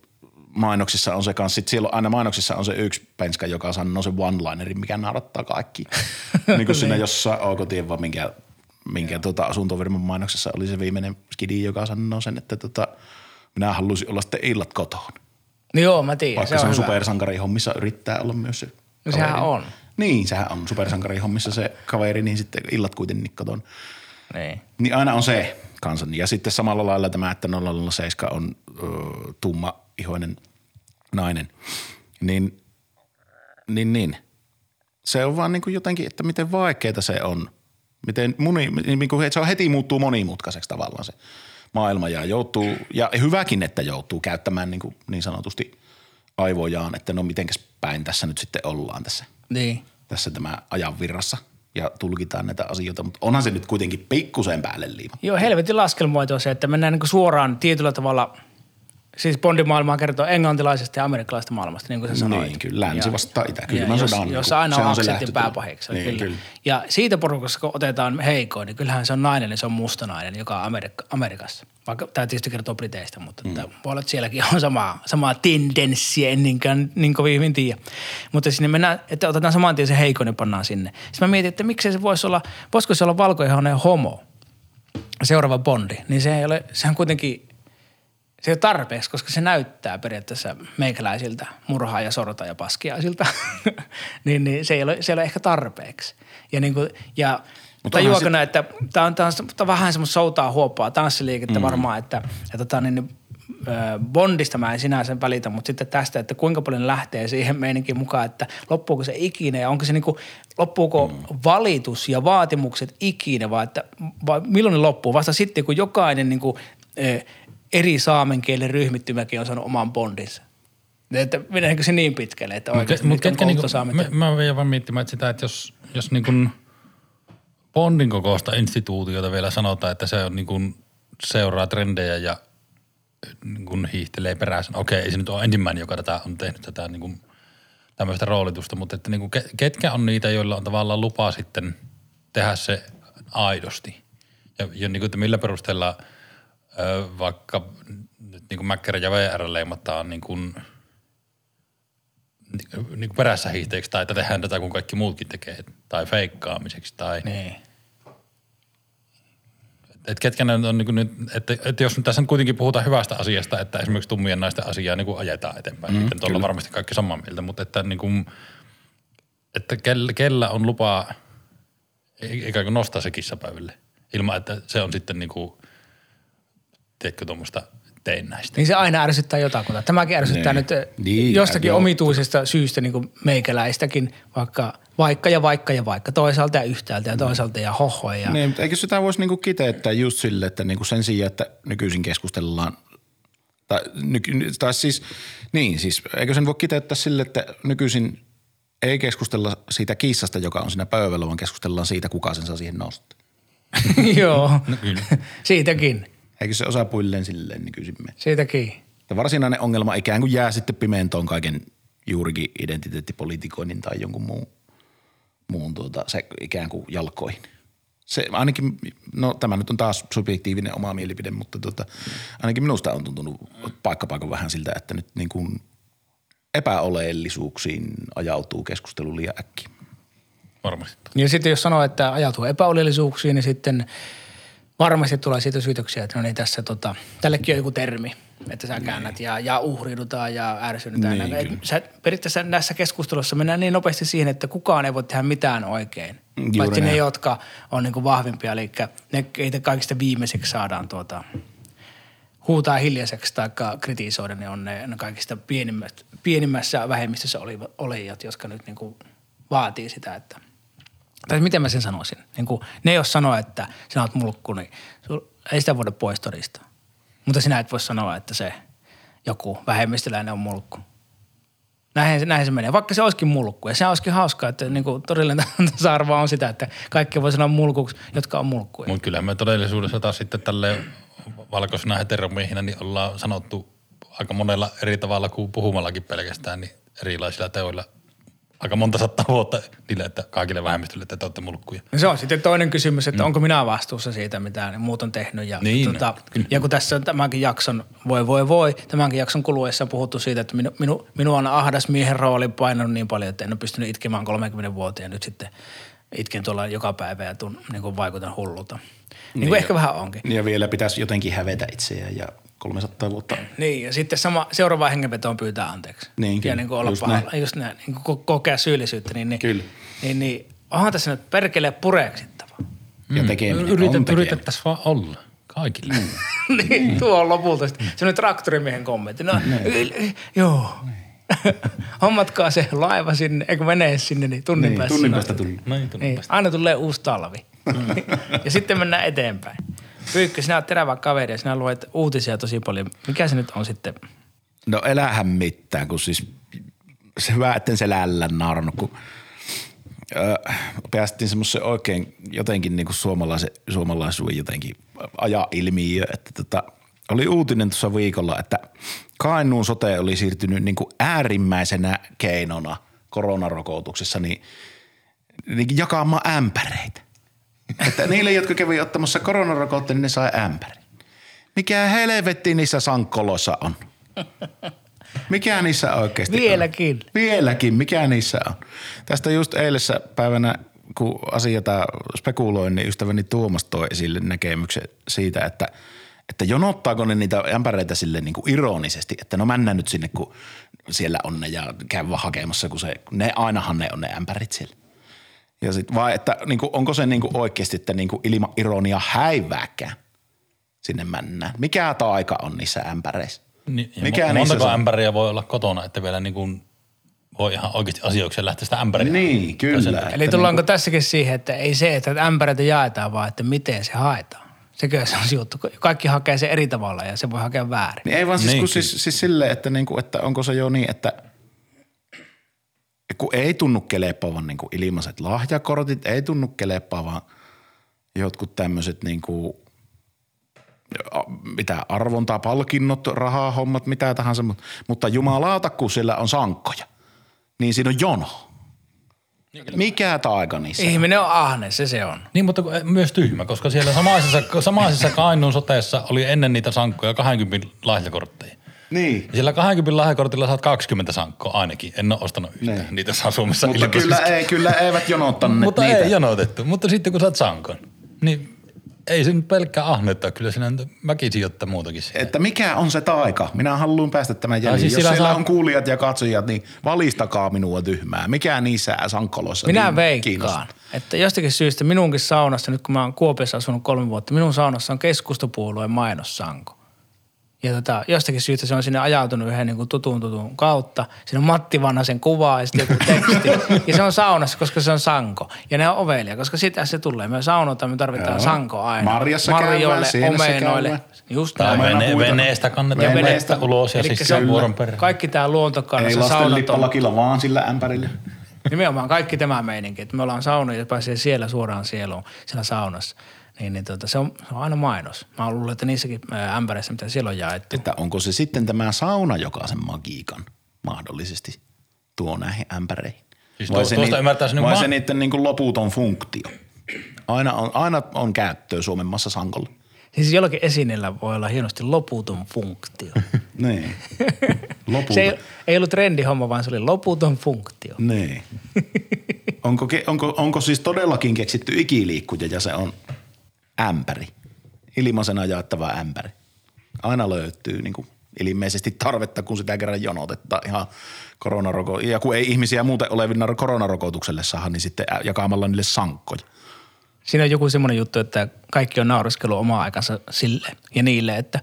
mainoksissa on se kanssa, sit siellä on aina mainoksissa on se yksi penska, joka sanoo se one-linerin, mikä naurattaa kaikki. niin kuin siinä jossain Oukotien vaan minkä, minkä tuota asuntovirman mainoksessa oli se viimeinen skidi, joka sanoo sen, että tota, minä haluaisin olla sitten illat kotoon. No joo, mä tiedän. Vaikka se on, hyvä. supersankari hommissa yrittää olla myös se No sehän kaveri. on. Niin, sehän on supersankari hommissa se kaveri, niin sitten illat kuitenkin kotona. Niin. Niin aina on se kanssa. Ja sitten samalla lailla tämä, että 007 on ö, tumma ihoinen nainen. Niin, niin, niin. Se on vaan niin kuin jotenkin, että miten vaikeaa se on. Miten moni, niin kuin, että se on heti muuttuu monimutkaiseksi tavallaan se maailma ja joutuu, ja hyväkin, että joutuu käyttämään niin, kuin niin sanotusti aivojaan, että no mitenkäs päin tässä nyt sitten ollaan tässä Niin. tässä tämä ajan virrassa ja tulkitaan näitä asioita, mutta onhan se nyt kuitenkin pikkusen päälle liima. Joo, helvetin laskelmoitu on se, että mennään niin suoraan tietyllä tavalla, siis Bondin maailmaa kertoo englantilaisesta ja amerikkalaisesta maailmasta, niin kuin sä sanoit. Niin, kyllä, länsi vastaa itä. ja Kyllä jos, se on, jos niin aina on se aksentin pääpaheeksi. Niin, kyllä. kyllä. Ja siitä porukassa, kun otetaan heikoin, niin kyllähän se on nainen, niin se on mustanainen, joka on Amerik- Amerikassa. Vaikka tämä tietysti kertoo Briteistä, mutta mm. voi olla, että sielläkin on sama, sama tendenssi, en niinkään niin kovin hyvin tiedä. Mutta sinne mennään, että otetaan saman tien se heikoin ja pannaan sinne. Sitten mä mietin, että miksei se voisi olla, voisiko se olla valkoihoinen homo, seuraava Bondi, niin se ei ole, sehän kuitenkin, se ei ole tarpeeksi, koska se näyttää periaatteessa meikäläisiltä murhaa ja sorta ja paskiaisilta, niin, niin se, ei ole, se ei ole ehkä tarpeeksi. Ja, niin kuin, ja Mutta tajuako onhan ne, että tämä on, tää on, tää on vähän semmoista soutaa huopaa, tanssiliikettä mm. varmaan, että, että tota, niin, niin, Bondista mä en sinänsä välitä, mutta sitten tästä, että kuinka paljon lähtee siihen meininkin mukaan, että loppuuko se ikinä ja onko se niinku, loppuuko mm. valitus ja vaatimukset ikinä vai, että, vai milloin ne loppuu? Vasta sitten, kun jokainen niinku, ö, eri saamen kielen ryhmittymäkin on saanut oman bondinsa. Että meneekö se niin pitkälle, että oikeasti on ketkä niinku, mä, mä vielä vaan miettimään että sitä, että jos, jos niin kuin Bondin kokoista instituutiota vielä sanotaan, että se on niin kuin seuraa trendejä ja niin kuin hiihtelee perässä. Okei, ei se nyt ole ensimmäinen, joka tätä on tehnyt tätä niin kuin tämmöistä roolitusta, mutta että niin kuin ke- ketkä on niitä, joilla on tavallaan lupa sitten tehdä se aidosti. Ja, ja niin kuin, että millä perusteella vaikka nyt niin kuin Mäkkärä ja VR leimataan niin kuin – niin kuin perässä hiihteeksi tai että tehdään tätä kun kaikki muutkin tekee tai feikkaamiseksi tai Niin. että ketkä ne on niin kuin nyt, että, että jos nyt tässä nyt kuitenkin puhutaan hyvästä asiasta, että esimerkiksi tummien naisten asiaa niin kuin ajetaan eteenpäin, mm, sitten tuolla varmasti kaikki samaa mieltä, mutta että niin kuin, että kellä, kellä on lupa ikään kuin nostaa se kissapöydälle ilman, että se on sitten niin kuin, tiedätkö tuommoista teinnäistä. Niin se aina ärsyttää jotakuta. Tämäkin ärsyttää Niin. nyt eh, Niin, jostakin joo. omituisesta syystä niin kuin meikäläistäkin, vaikka vaikka ja vaikka ja vaikka toisaalta ja yhtäältä ja toisaalta ja hoho ja Niin, mutta eikö sitä voisi niinku kiteyttää just sille, että niinku sen sijaan, että nykyisin keskustellaan, tai, nyky, tai siis, niin siis, eikö sen voi kiteyttää sille, että nykyisin ei keskustella siitä kissasta, joka on siinä pöydällä, vaan keskustellaan siitä, kuka sen saa siihen nostaa. joo, No kyllä. siitäkin, Eikö se osaa puilleen silleen nykyisin mene? siitäkin. Ja varsinainen ongelma ikään kuin jää sitten pimentoon kaiken juurikin identiteettipolitikoinnin tai jonkun muun, muun tuota, se ikään kuin jalkoihin. Se ainakin, no tämä nyt on taas subjektiivinen oma mielipide, mutta tuota, ainakin minusta on tuntunut paikkapaikan vähän siltä, että nyt niin kuin epäoleellisuuksiin ajautuu keskustelu liian äkkiä. Varmasti. Ja sitten jos sanoo, että ajautuu epäolellisuuksiin, niin sitten varmasti tulee siitä syytöksiä, että no niin tässä tota, tällekin on joku termi, että sä käännät ja, ja uhriudutaan ja ärsynytään. Niin, Niin, sä, periaatteessa näissä keskustelussa mennään niin nopeasti siihen, että kukaan ei voi tehdä mitään oikein. Juuri Paitsi ne, näin. jotka on niin kuin vahvimpia, eli ne, keitä kaikista viimeiseksi saadaan tuota, huutaa hiljaiseksi tai kritisoida, niin on ne, ne kaikista pienimmät, pienimmässä vähemmistössä olijat, jotka nyt niin kuin vaatii sitä, että tai miten mä sen sanoisin, niin kuin, ne jos sanoo, että sinä olet mulkku, niin sul, ei sitä voida pois todistaa. Mutta sinä et voi sanoa, että se joku vähemmistöläinen on mulkku. Näin, näin se menee, vaikka se olisikin mulkku. Ja se olisikin hauskaa, että niin kuin todellinen tasa-arvo on sitä, että kaikki voi sanoa mulkuksi, jotka on mulkkuja. Mutta kyllä me todellisuudessa taas sitten tälle valkoisena heteromiehinä niin ollaan sanottu aika monella eri tavalla kuin puhumallakin pelkästään, niin erilaisilla teoilla aika monta sataa vuotta niille, että kaikille vähemmistöille, että te olette mulkkuja. No se on sitten toinen kysymys, että mm. onko minä vastuussa siitä, mitä ne muut on tehnyt. Ja, Niin, tota, kyllä. ja kun tässä on tämänkin jakson, voi voi voi, tämänkin jakson kuluessa on puhuttu siitä, että minu, minu, minua on ahdas miehen rooli painanut niin paljon, että en ole pystynyt itkemään 30 vuoteen ja nyt sitten itken tuolla joka päivä ja tun, niin kuin vaikutan hullulta. Niin, kuin ehkä vähän onkin. Ja vielä pitäisi jotenkin hävetä itseään ja 300 vuotta. Niin, ja sitten sama, seuraava hengenvetoon pyytää anteeksi. Niin, ja kyllä. niin kuin olla Just pahalla, näin. just näin, niin kuin ko- kokea syyllisyyttä, niin, niin, Kyllä. niin, niin onhan tässä nyt perkele pureksittava. Ja tekeminen on Yritet, tekeminen. yritettäisiin vaan olla kaikille. Mm. niin, tuo on lopulta sitten. Se on traktorimiehen kommentti. No, yl- joo. Hommatkaa se laiva sinne, eikö menee sinne, niin tunnin Niin, päästä. tunnin päästä tullut. Näin tuli Niin, aina tulee uusi talvi. ja sitten mennään eteenpäin. Pyykkö, sinä olet terävä kaveri ja sinä luet uutisia tosi paljon. Mikä se nyt on sitten? No elähän mitään, kun siis se vähän, etten se lällä naarannut, kun öö, päästiin semmoisen oikein jotenkin niin kuin suomalaisen, suomalaisuuden jotenkin aja ilmiö, että tota, oli uutinen tuossa viikolla, että Kainuun sote oli siirtynyt niin kuin äärimmäisenä keinona koronarokotuksessa niin, niin jakamaan ämpäreitä. Että niille, jotka kävi ottamassa koronarokotteen, niin ne sai ämpäri. Mikä helvetti niissä sankkoloissa on? Mikä niissä oikeasti Vieläkin. on? Vieläkin, mikä niissä on? Tästä just eilisessä päivänä, kun asiata spekuloin, niin ystäväni Tuomas toi esille näkemyksen siitä, että että jonottaako ne niitä ämpäreitä sille niin kuin ironisesti, että no mennään nyt sinne, kun siellä on ne ja käy vaan hakemassa, kun se, ne ainahan ne on ne ämpärit siellä. Ja sit vai, että niin kuin, onko se niin kuin oikeasti, että niin kuin ilman ironia häivääkään sinne mennään. Mikä taika on niissä ämpäreissä? Niin, Mikä montako on? ämpäriä voi olla kotona, että vielä niin kuin voi ihan oikeasti asioikseen lähteä sitä ämpäriä. Niin, kyllä. Eli Että tullaanko niinku- tässäkin siihen, että ei se, että ämpäreitä jaetaan, vaan että miten se haetaan. Sekö se on se juttu. Kaikki hakee se eri tavalla ja se voi hakea väärin. Niin ei vaan siis, Niin, kun siis, siis silleen, että, niinku, että onko se jo niin, että kun ei tunnu kelepaavan niinku ilmaiset lahjakortit, ei tunnu kelepaavan jotkut tämmöiset niinku, a- mitä arvontaa, palkinnot, rahahommat, mitä tahansa, mut- mutta jumalauta, kun siellä on sankkoja, niin siinä on jono. Mikä taika niissä? Ihminen on ahne, se se on. Niin, mutta kun- myös tyhmä, koska siellä samaisessa, samaisessa Kainuun soteessa oli ennen niitä sankkoja 20 lahjakortteja. Niin. Ja sillä 20 lahjakortilla saat 20 sankkoa ainakin. En ole ostanut yhtään. Niin. Niitä saa Suomessa Mutta kyllä, ei, kyllä eivät jonottaneet Mutta niitä. ei jonotettu. Mutta sitten kun saat sankon, niin ei se nyt pelkkää ahnetta. Kyllä siinä nyt väkisin ottaa muutakin siihen. Että mikä on se taika? Minä haluan päästä tämän jäljiin. siis Jos sillä siellä saa- on kuulijat ja katsojat, niin valistakaa minua tyhmää. Mikä niissä sankkoloissa Minä niin veikkaan, kiinnostaa? että jostakin syystä minunkin saunassa, nyt kun mä oon Kuopiossa asunut kolme vuotta, minun saunassa on keskustapuolueen mainossanko. Ja tota, jostakin syystä se on sinne ajautunut yhden niin kuin tutun tutun kautta. Siinä on Matti Vanhasen kuva ja sitten joku teksti. ja se on saunassa, koska se on sanko. Ja ne on ovelia, koska sitä se tulee. Me saunotaan, me tarvitaan Joo. sanko aina. Marjassa käydään, Marjoille, sienessä omenoille. käydään. Just näin. Vene, veneestä kannetaan Veneestä. vettä ulos ja Elikkä siis se on vuoron perään. Kaikki tämä Ei luontokannassa, lasten saunat on lippalakilla, vaan sillä ämpärillä. Nimenomaan kaikki tämä meininki, että me ollaan saunoja ja pääsee siellä suoraan sieluun, siellä saunassa. Niin, niin tota, se, on, se on aina mainos. Mä luulen, että niissäkin ämpäreissä, mitä siellä on jaettu. Että onko se sitten tämä sauna, joka sen magiikan mahdollisesti tuo näihin ämpäreihin? Siis tuo- tuosta ymmärtäisi niin vai ma- se niiden niin kuin loputon funktio? Aina on, aina on käyttöä Suomen maassa sankolla. Siis jollakin esineellä voi olla hienosti loputon funktio. Niin. Loputon. se ei, ei ollut trendihomma, vaan se oli loputon funktio. Niin. Onko, onko, onko siis todellakin keksitty ikiliikkuja ja se on ämpäri? Ilmaisena jaettava ämpäri. Aina löytyy niin kuin ilmeisesti tarvetta, kun sitä kerran jonotetaan ihan koronaroko- Ja kun ei ihmisiä muuten olevina koronarokotukselle saada, niin sitten jakamalla niille sankkoja. Siinä on joku semmoinen juttu, että kaikki on naureskellut omaa aikansa sille ja niille, että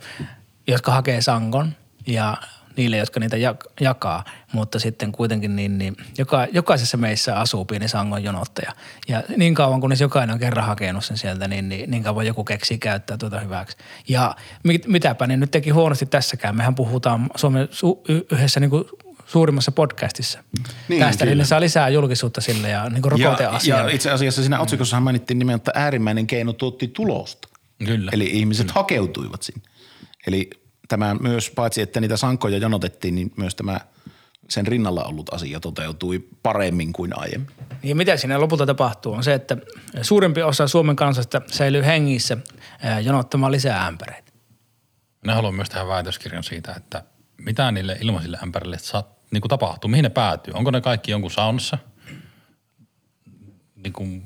jotka hakee sankon ja niille, jotka niitä jak- jakaa, mutta sitten kuitenkin niin, niin joka, jokaisessa meissä asuu pieni sangon jonottaja. Ja niin kauan kunnes jokainen on kerran hakenut sen sieltä, niin, niin, niin kauan joku keksii käyttää tuota hyväksi. Ja mit, mitäpä niin nyt teki huonosti tässäkään. Mehän puhutaan Suomen su- y- yhdessä niin kuin suurimmassa podcastissa. Niin, Niin, Tästä niin kyllä. ne saa lisää julkisuutta sille ja niin kuin Ja, rokoteasialle. ja itse asiassa siinä otsikossahan mainittiin nimen, että äärimmäinen keino tuotti tulosta. Kyllä. Eli ihmiset hakeutuivat sinne. Eli tämä myös, paitsi että niitä sankoja jonotettiin, niin myös tämä sen rinnalla ollut asia toteutui paremmin kuin aiemmin. Ja mitä siinä lopulta tapahtuu on se, että suurempi osa Suomen kansasta säilyy hengissä jonottamaan lisää ämpäreitä. Minä haluan myös tähän väitöskirjan siitä, että mitä niille ilmaisille ämpärille niin tapahtuu, mihin ne päätyy. Onko ne kaikki jonkun saunassa, niin kuin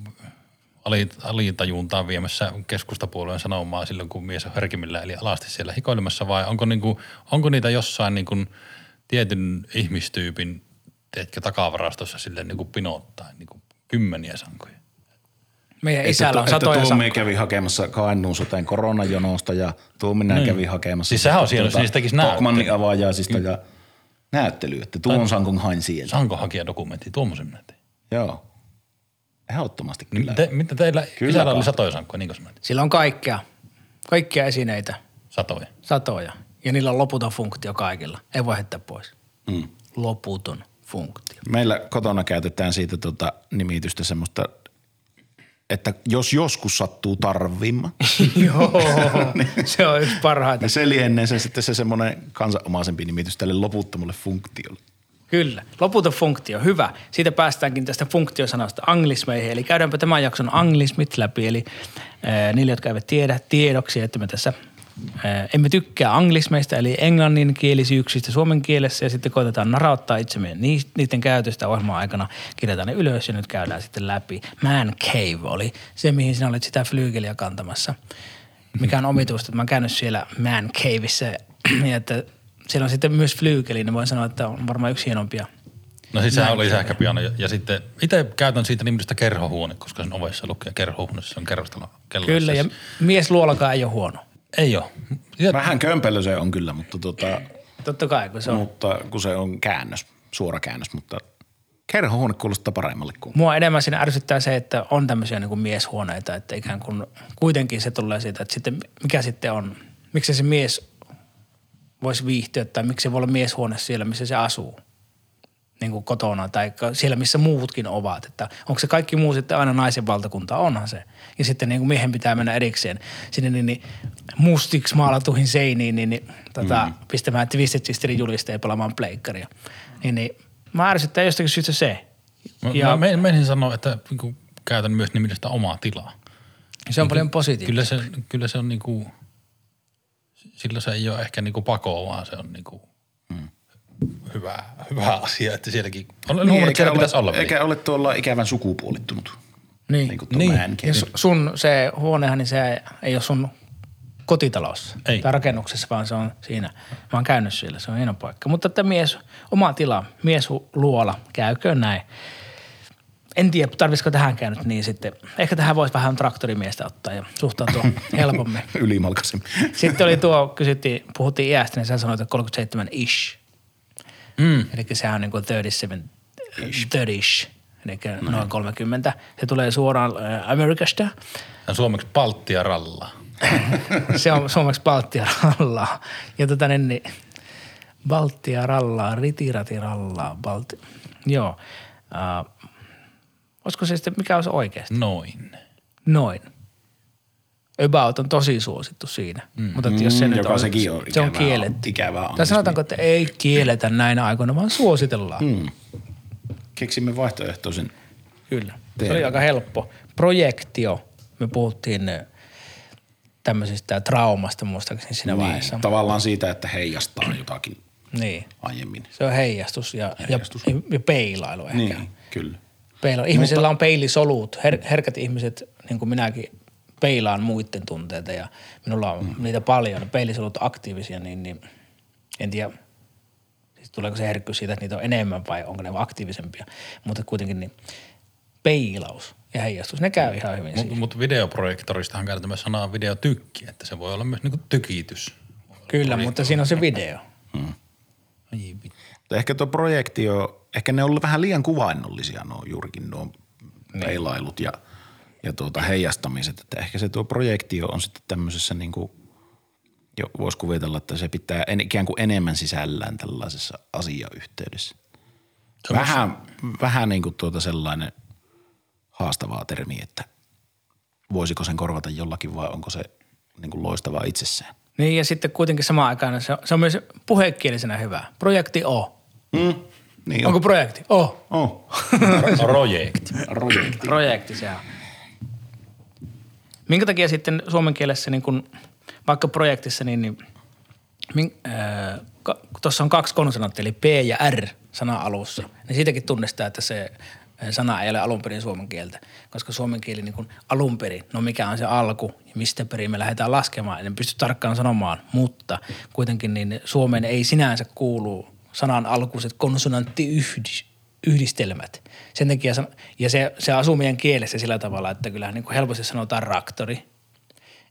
alitajuntaan viemässä keskustapuolueen sanomaa silloin, kun mies on herkimmillä eli alasti siellä hikoilemassa vai onko, niin kuin, onko niitä jossain niin kuin tietyn ihmistyypin, teetkö takavarastossa sille niin kuin pinottaa, niin kuin kymmeniä sankoja? Meidän isällä on satoja että sankoja. kävi hakemassa Kainuun soteen koronajonosta ja Tuominen Niin. kävi hakemassa. Siis sehän on siellä, jos niistä tekisi Tokmannin näyttely. avaajaisista ja näyttely, että tuon sankon hain siellä. Saanko hakea dokumentti tuommoisen minä tein? Joo. Ehdottomasti Niin kyllä. te, mitä teillä Kyllä isällä oli sankoja, niin kuin sanoit? Sillä on kaikkea, kaikkia esineitä, Satoja. satoja. Ja niillä on loputon funktio kaikilla. Ei voi heittää pois. Mm. Loputon funktio. Meillä kotona käytetään siitä tota nimitystä semmoista, että jos joskus sattuu tarvimma, Joo, se on yksi parhaita. niin se lienee se sitten se semmoinen kansanomaisempi nimitys tälle loputtomalle funktiolle. Kyllä, loputon funktio, hyvä. Siitä päästäänkin tästä funktiosanasta anglismeihin. Eli käydäänpä tämän jakson anglismit läpi. Eli ää, niille, jotka eivät tiedä tiedoksi, että me tässä ää, emme tykkää anglismeista, eli englanninkielisyyksistä suomen kielessä ja sitten koitetaan narauttaa itsemme niiden käytöstä ohjelman aikana. Kirjataan ne ylös ja nyt käydään sitten läpi. Man Cave oli se, mihin sinä olet sitä flyygeliä kantamassa. Mikä on omituista, että mä oon käynyt siellä Man Caveissa ja että siellä on sitten myös flyykeli, niin voin sanoa, että on varmaan yksi hienompia No siis sehän oli sähköpiano ja, ja sitten itse käytän siitä nimitystä kerhohuone, koska sen ovessa lukee kerhohuone, se on kerrostalo kello. Kyllä, ja mies luolakaan ei ole huono. Ei ole. Ja, Vähän kömpelö se on kyllä, mutta, tota, Totta kai, kun se on. mutta kun se on käännös, suora käännös, mutta kerhohuone kuulostaa paremmalle kuin. Mua enemmän siinä ärsyttää se, että on tämmöisiä niin kuin mieshuoneita, että ikään kuin kuitenkin se tulee siitä, että sitten mikä sitten on, miksi se mies voisi viihtyä tai miksi se voi olla mieshuone siellä, missä se asuu niin kuin kotona tai siellä, missä muutkin ovat. Että onko se kaikki muu sitten aina naisen valtakunta? Onhan se. Ja sitten niin kuin miehen pitää mennä erikseen sinne niin, niin mustiksi maalatuihin seiniin, niin, niin tota, mm. pistämään Twisted Sisterin julisteen pelaamaan pleikkaria. Niin, niin mä ärsyttää jostakin syystä se. mä, Ja- mä men- menisin sanoa, että niin käytän myös nimitystä omaa tilaa. Se on paljon positiivista. Kyllä se, kyllä se on niinku, sillä se ei ole ehkä niinku pakoa, vaan se on niinku hyvä, hyvä asia, että sielläkin, on niin, että siellä pitäisi olla. eikä ole tuolla ikävän sukupuolittunut. Niin. Niin kuin Niin. niin. Ja su- sun se huonehan, niin se ei ole sun kotitalossa Ei. tai rakennuksessa, vaan se on siinä. Mä oon käynyt siellä, se on hieno paikka. Mutta että mies, oma tila, mies luola, käyköön näin. En tiedä, tarvisiko tähän käynyt niin sitten. Ehkä tähän voisi vähän traktorimiestä ottaa ja suhtautua helpommin. Ylimalkaisin. Sitten oli tuo, kysyttiin, puhuttiin iästä, niin sä sanoit, että 37 ish. Mm. Eli sehän on niin kuin 37 30 eli noin 30. Se tulee suoraan äh, Amerikasta. Ja suomeksi palttia rallaa. Se on suomeksi Baltia rallaa. Ja tota niin, niin Baltia rallaa, rallaa, Balti. Joo. Uh, olisiko se sitten, mikä olisi oikeasti? Noin. Noin. About on tosi suosittu siinä. Mm. Mutta että jos se Mm, nyt joka on, sekin on se on kielletty. ikävää Tai anglismi. sanotaanko, että ei kielletä näinä aikoina, vaan suositellaan. Mm. Keksimme vaihtoehtoisen. Kyllä. Se Teemme. oli aika helppo. Projektio. Me puhuttiin eh, tämmöisestä traumasta muistaakseni siinä vaiheessa. Niin, tavallaan siitä, että heijastaa jotakin Niin. aiemmin. Se on heijastus ja, Heijastus. ja, ja peilailu ehkä. Niin, kyllä. Peilailu. Ihmisillä on peilisolut. Her, herkät ihmiset, niin kuin minäkin, peilaan muiden tunteita ja minulla on mm. niitä paljon. Peilisolut aktiivisia, niin, niin en tiedä, siis tuleeko se herkkyys siitä, että niitä on enemmän vai onko ne aktiivisempia. Mutta kuitenkin niin peilaus ja heijastus, ne käy ihan hyvin Mutta mut videoprojektoristahan käytetään myös sanaa videotykki, että se voi olla myös niinku tykitys. Kyllä, mutta siinä on se video. Ai vittu. Mutta ehkä tuo projektio, ehkä ne on ollut vähän liian kuvainnollisia nuo juurikin nuo peilailut ja, ja tuota heijastamiset. Että ehkä se tuo projektio on sitten tämmöisessä niin kuin, jo voisi kuvitella, että se pitää en, ikään kuin enemmän sisällään tällaisessa asiayhteydessä. Vähän, vähän niin kuin tuota sellainen haastavaa termi, että voisiko sen korvata jollakin vai onko se niin kuin loistavaa itsessään. Niin ja sitten kuitenkin samaan aikaan se on, se on myös puhekielisenä hyvä. Projekti O. Mm. Niin Onko on. projekti? Oh. Oh. Projekti. Projekti se on. Minkä takia sitten suomen kielessä niin kun, vaikka projektissa, niin, niin min, äh, ka, tuossa on kaksi konsonanttia, eli P ja R sana alussa, niin siitäkin tunnistaa, että se äh, sana ei ole alun perin suomen kieltä, koska suomen kieli niin kun alun perin, no mikä on se alku ja mistä perin me lähdetään laskemaan, en pysty tarkkaan sanomaan, mutta kuitenkin niin Suomeen ei sinänsä kuulu sanan alkuiset konsonanttiyhdistelmät. Sen takia, ja se, se asuu meidän kielessä sillä tavalla, että kyllähän niin kuin helposti sanotaan raktori,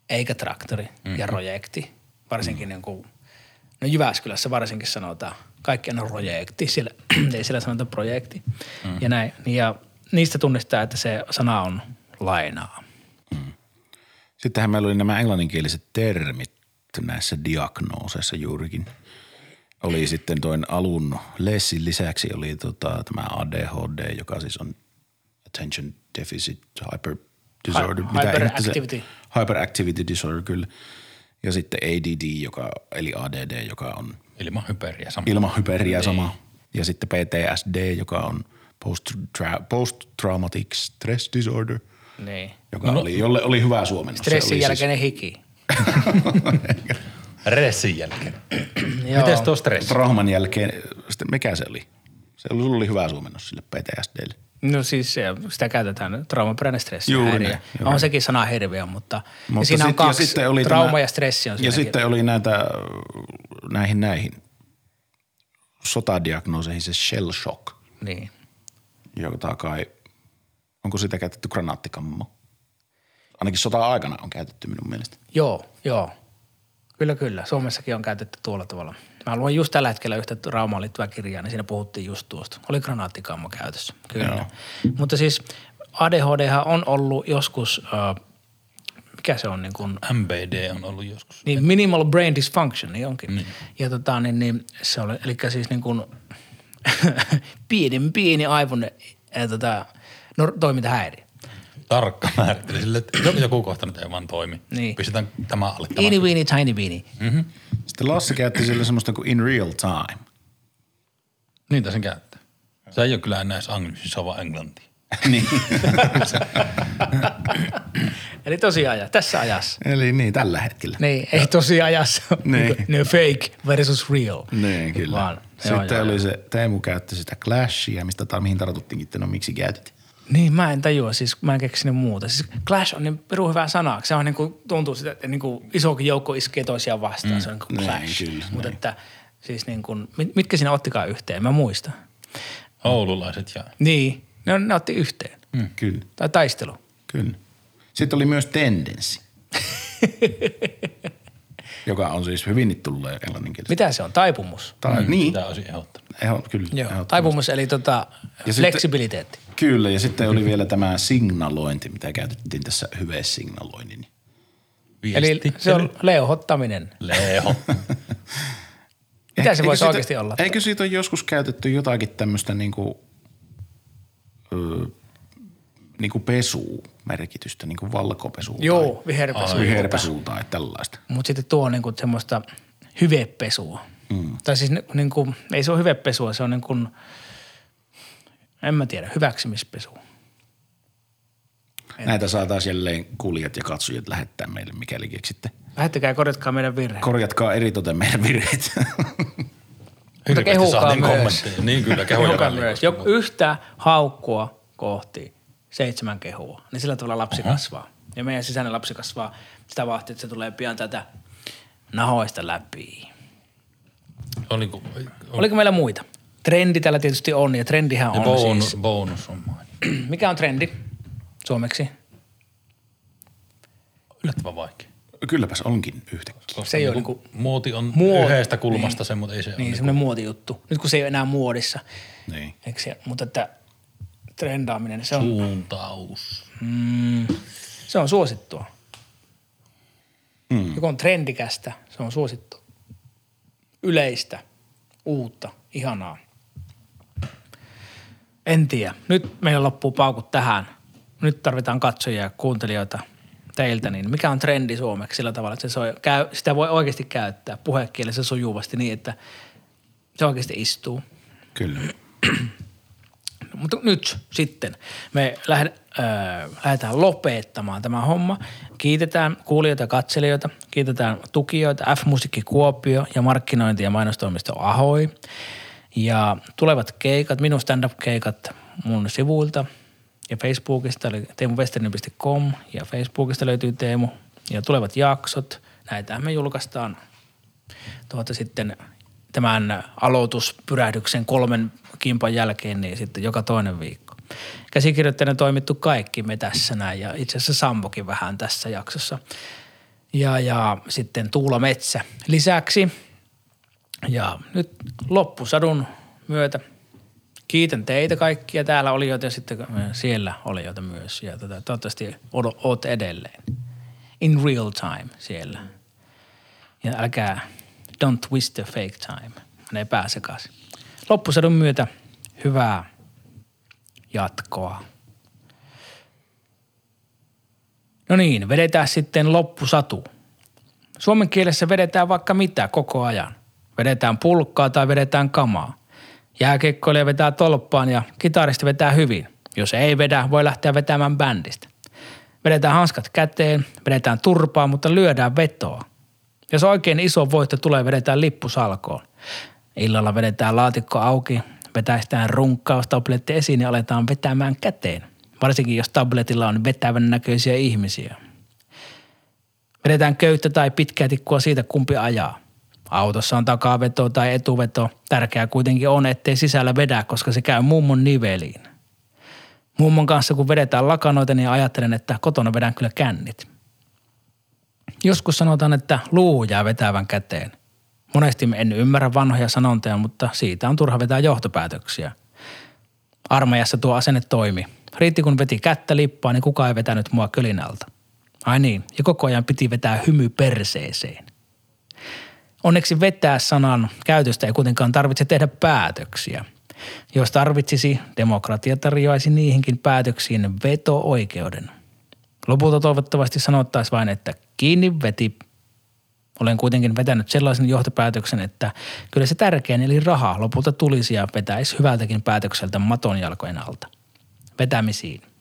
eikä traktori mm-hmm. ja projekti. Varsinkin niin kuin, no Jyväskylässä varsinkin sanotaan, kaikki on projekti, siellä, ei siellä sanota projekti mm-hmm. ja näin. Ja niistä tunnistaa, että se sana on lainaa. Sittenhän meillä oli nämä englanninkieliset termit näissä diagnooseissa juurikin. Oli sitten toin alun lessin lisäksi oli tota, tämä ADHD, joka siis on attention deficit hyper disorder. Mitä ihmettä hyperactivity. Se, hyperactivity disorder kyllä. Ja sitten ADD, joka, eli ADD, joka on Ilman hyperiä sama. ilman hyperiä sama. Ja sitten PTSD, joka on post-tra- post-traumatic stress disorder, Niin. joka no, oli, jolle oli hyvä suomennos. Se Stressin siis- jälkeinen hiki. Ressin jälkeen. Mites tuo stressi? trauman jälkeen, sitten mikä se oli? Se oli, sulla oli hyvä suomennos sille PTSDlle. No siis se, sitä käytetään traumaperäinen stressi ja Juuri häiriö. näin, juuri On sekin sana hirveä, mutta, mutta ja siinä on sit- ja kaksi, sitten oli trauma tämä- ja stressi on Ja sitten oli näitä näihin näihin sotadiagnooseihin se shell shock, Niin. jota kai, onko sitä käytetty granaattikammo? Ainakin sota-aikana on käytetty minun mielestä. Joo, joo. Kyllä, kyllä. Suomessakin on käytetty tuolla tavalla. Mä luin just tällä hetkellä yhtä traumaan liittyvää kirjaa, niin siinä puhuttiin just tuosta. Oli granaattikammo käytössä, kyllä. Joo. Mutta siis ADHD on ollut joskus, äh, mikä se on niin kuin, MBD on ollut joskus. niin minimal brain dysfunction, niin onkin. Niin. Ja tota, niin, niin se oli, eli siis niin kuin pieni, pieni aivon tota, no, toimintahäiriö. Tarkka määrittely sille, että joku- joku kohta nyt ei vaan toimi. Niin. Pistetään tämä alle. Tämä. Teeny weeny tiny weeny. Sitten Lassi käytti sille semmoista kuin in real time. Niitä sen käyttää. Se ei ole kyllä enää edes angliksi, se on vaan englanti. niin. Eli tosiaan ja tässä ajassa. Eli niin, tällä hetkellä. Niin, ei tosiajassa. Niin. Ne fake versus real. Niin, kyllä. Vaan, Sitten joo, oli joo. se, Teemu käytti sitä Clashia, mistä tai mihin tartuttiinkin, että no miksi käytit. Niin, mä en tajua, siis mä en keksinyt muuta. Siis Clash on niin pirun hyvä sana. Se on niin kuin, tuntuu sitä, että niin kuin isokin joukko iskee toisiaan vastaan. Mm. Se on niin kuin Niin, Clash. kyllä, Mutta niin. että siis niin kuin, mit- mitkä siinä ottikaan yhteen, mä muistan. Oululaiset ja Niin, ne, on- ne otti yhteen. Mm. Kyllä, Tai taistelu. kyllä. Sitten oli myös tendenssi, joka on siis hyvin tullut englanninkielistä. Mitä se on? Taipumus. Tai, mm. Niin, sitä olisi ehdottanut. Eho, kyllä. Joo. Taipumus eli tota, Ja sitten- fleksibiliteetti. Kyllä, ja sitten oli vielä tämä signalointi, mitä käytettiin tässä hyvesignaloinnin. Eli se on leuhottaminen. Leho. Mitä se voisi siitä- oikeasti olla? Eikö siitä ole joskus käytetty jotakin tämmöistä niinku, ö, niinku pesu-merkitystä, niinku valkopesu Joo, viherpesu. tai viherpesu tai tällaista. Mutta sitten tuo on niinku semmoista hyvepesua. Mm. Tai siis ni- niinku, ei se ole hyvepesua, se on niin kuin, en mä tiedä, hyväksymispesua. Näitä saa taas jälleen kuulijat ja katsojat lähettää meille, mikäli keksitte. Lähettäkää ja korjatkaa meidän virhe. Korjatkaa eritoten meidän virheet. Hirveästi kehukaa saatiin myös. Niin kyllä, Kehukaa myös. Jo, yhtä haukkua kohti seitsemän kehua, niin sillä tavalla lapsi uh-huh. kasvaa. Ja meidän sisäinen lapsi kasvaa sitä vahtia, että se tulee pian tätä nahoista läpi. Oliko, Oliko meillä muita? Trendi tällä tietysti on, ja trendihän on bonus, siis. bonus on mainittu. Mikä on trendi suomeksi? Yllättävän vaikea. Kylläpäs onkin yhtäkkiä. Koska Se ei ole niinku muoti on Muoti. yhdestä kulmasta se, mutta ei se Niin, ole. Niinku, semmoinen muotijuttu. Nyt kun se ei ole enää muodissa. Niin. Eikö se, mutta että trendaaminen, se on, suuntaus. mm, se on suosittua. Mm. Joku on trendikästä, se on suosittua. Yleistä, uutta, ihanaa. En tiedä. Nyt meillä loppuu paukut tähän. Nyt tarvitaan katsojia ja kuuntelijoita teiltä. Niin mikä on trendi suomeksi sillä tavalla, että se soi, käy, sitä voi oikeasti käyttää puhekielessä sujuvasti niin, että se oikeasti istuu. Kyllä. Mutta nyt sitten me lähde, äh, lähdetään lopettamaan tämä homma. Kiitetään kuulijoita ja katselijoita, kiitetään tukijoita, F-Musiikki Kuopio ja markkinointi- ja mainostoimisto Ahoi. Ja tulevat keikat, minun stand-up-keikat mun sivuilta ja Facebookista, eli teemuvesterinen.com ja Facebookista löytyy Teemu. Ja tulevat jaksot, näitä me julkaistaan tuota sitten tämän aloituspyrähdyksen kolmen kimpan jälkeen, niin sitten joka toinen viikko. Käsikirjoittajana toimittu kaikki me tässä näin ja itse asiassa Sampokin vähän tässä jaksossa. Ja, ja sitten Tuula Metsä lisäksi. Ja nyt loppusadun myötä kiitän teitä kaikkia täällä olijoita ja sitten siellä olijoita myös. Ja tota, toivottavasti oot edelleen. In real time siellä. Ja älkää don't twist the fake time. Ne pääse sekaisin. Loppusadun myötä hyvää jatkoa. No niin, vedetään sitten loppusatu. Suomen kielessä vedetään vaikka mitä koko ajan. Vedetään pulkkaa tai vedetään kamaa. Jääkekkoilija vetää tolppaan ja kitaristi vetää hyvin. Jos ei vedä, voi lähteä vetämään bändistä. Vedetään hanskat käteen, vedetään turpaa, mutta lyödään vetoa. Jos oikein iso voitto tulee, vedetään lippusalkoon. Illalla vedetään laatikko auki, vetäistään runkkaustabletti esiin ja aletaan vetämään käteen. Varsinkin jos tabletilla on vetävän näköisiä ihmisiä. Vedetään köyttä tai pitkää tikkua siitä, kumpi ajaa. Autossa on takaveto tai etuveto. Tärkeää kuitenkin on, ettei sisällä vedä, koska se käy mummon niveliin. Mummon kanssa kun vedetään lakanoita, niin ajattelen, että kotona vedän kyllä kännit. Joskus sanotaan, että luu jää vetävän käteen – Monesti en ymmärrä vanhoja sanontoja, mutta siitä on turha vetää johtopäätöksiä. Armeijassa tuo asenne toimi. Riitti kun veti kättä lippaa, niin kukaan ei vetänyt mua kölinältä. Ai niin, ja koko ajan piti vetää hymy perseeseen. Onneksi vetää sanan käytöstä ei kuitenkaan tarvitse tehdä päätöksiä. Jos tarvitsisi, demokratia tarjoaisi niihinkin päätöksiin veto-oikeuden. Lopulta toivottavasti sanottaisiin vain, että kiinni veti olen kuitenkin vetänyt sellaisen johtopäätöksen, että kyllä se tärkein eli raha lopulta tulisi ja vetäisi hyvältäkin päätökseltä maton jalkojen alta. Vetämisiin.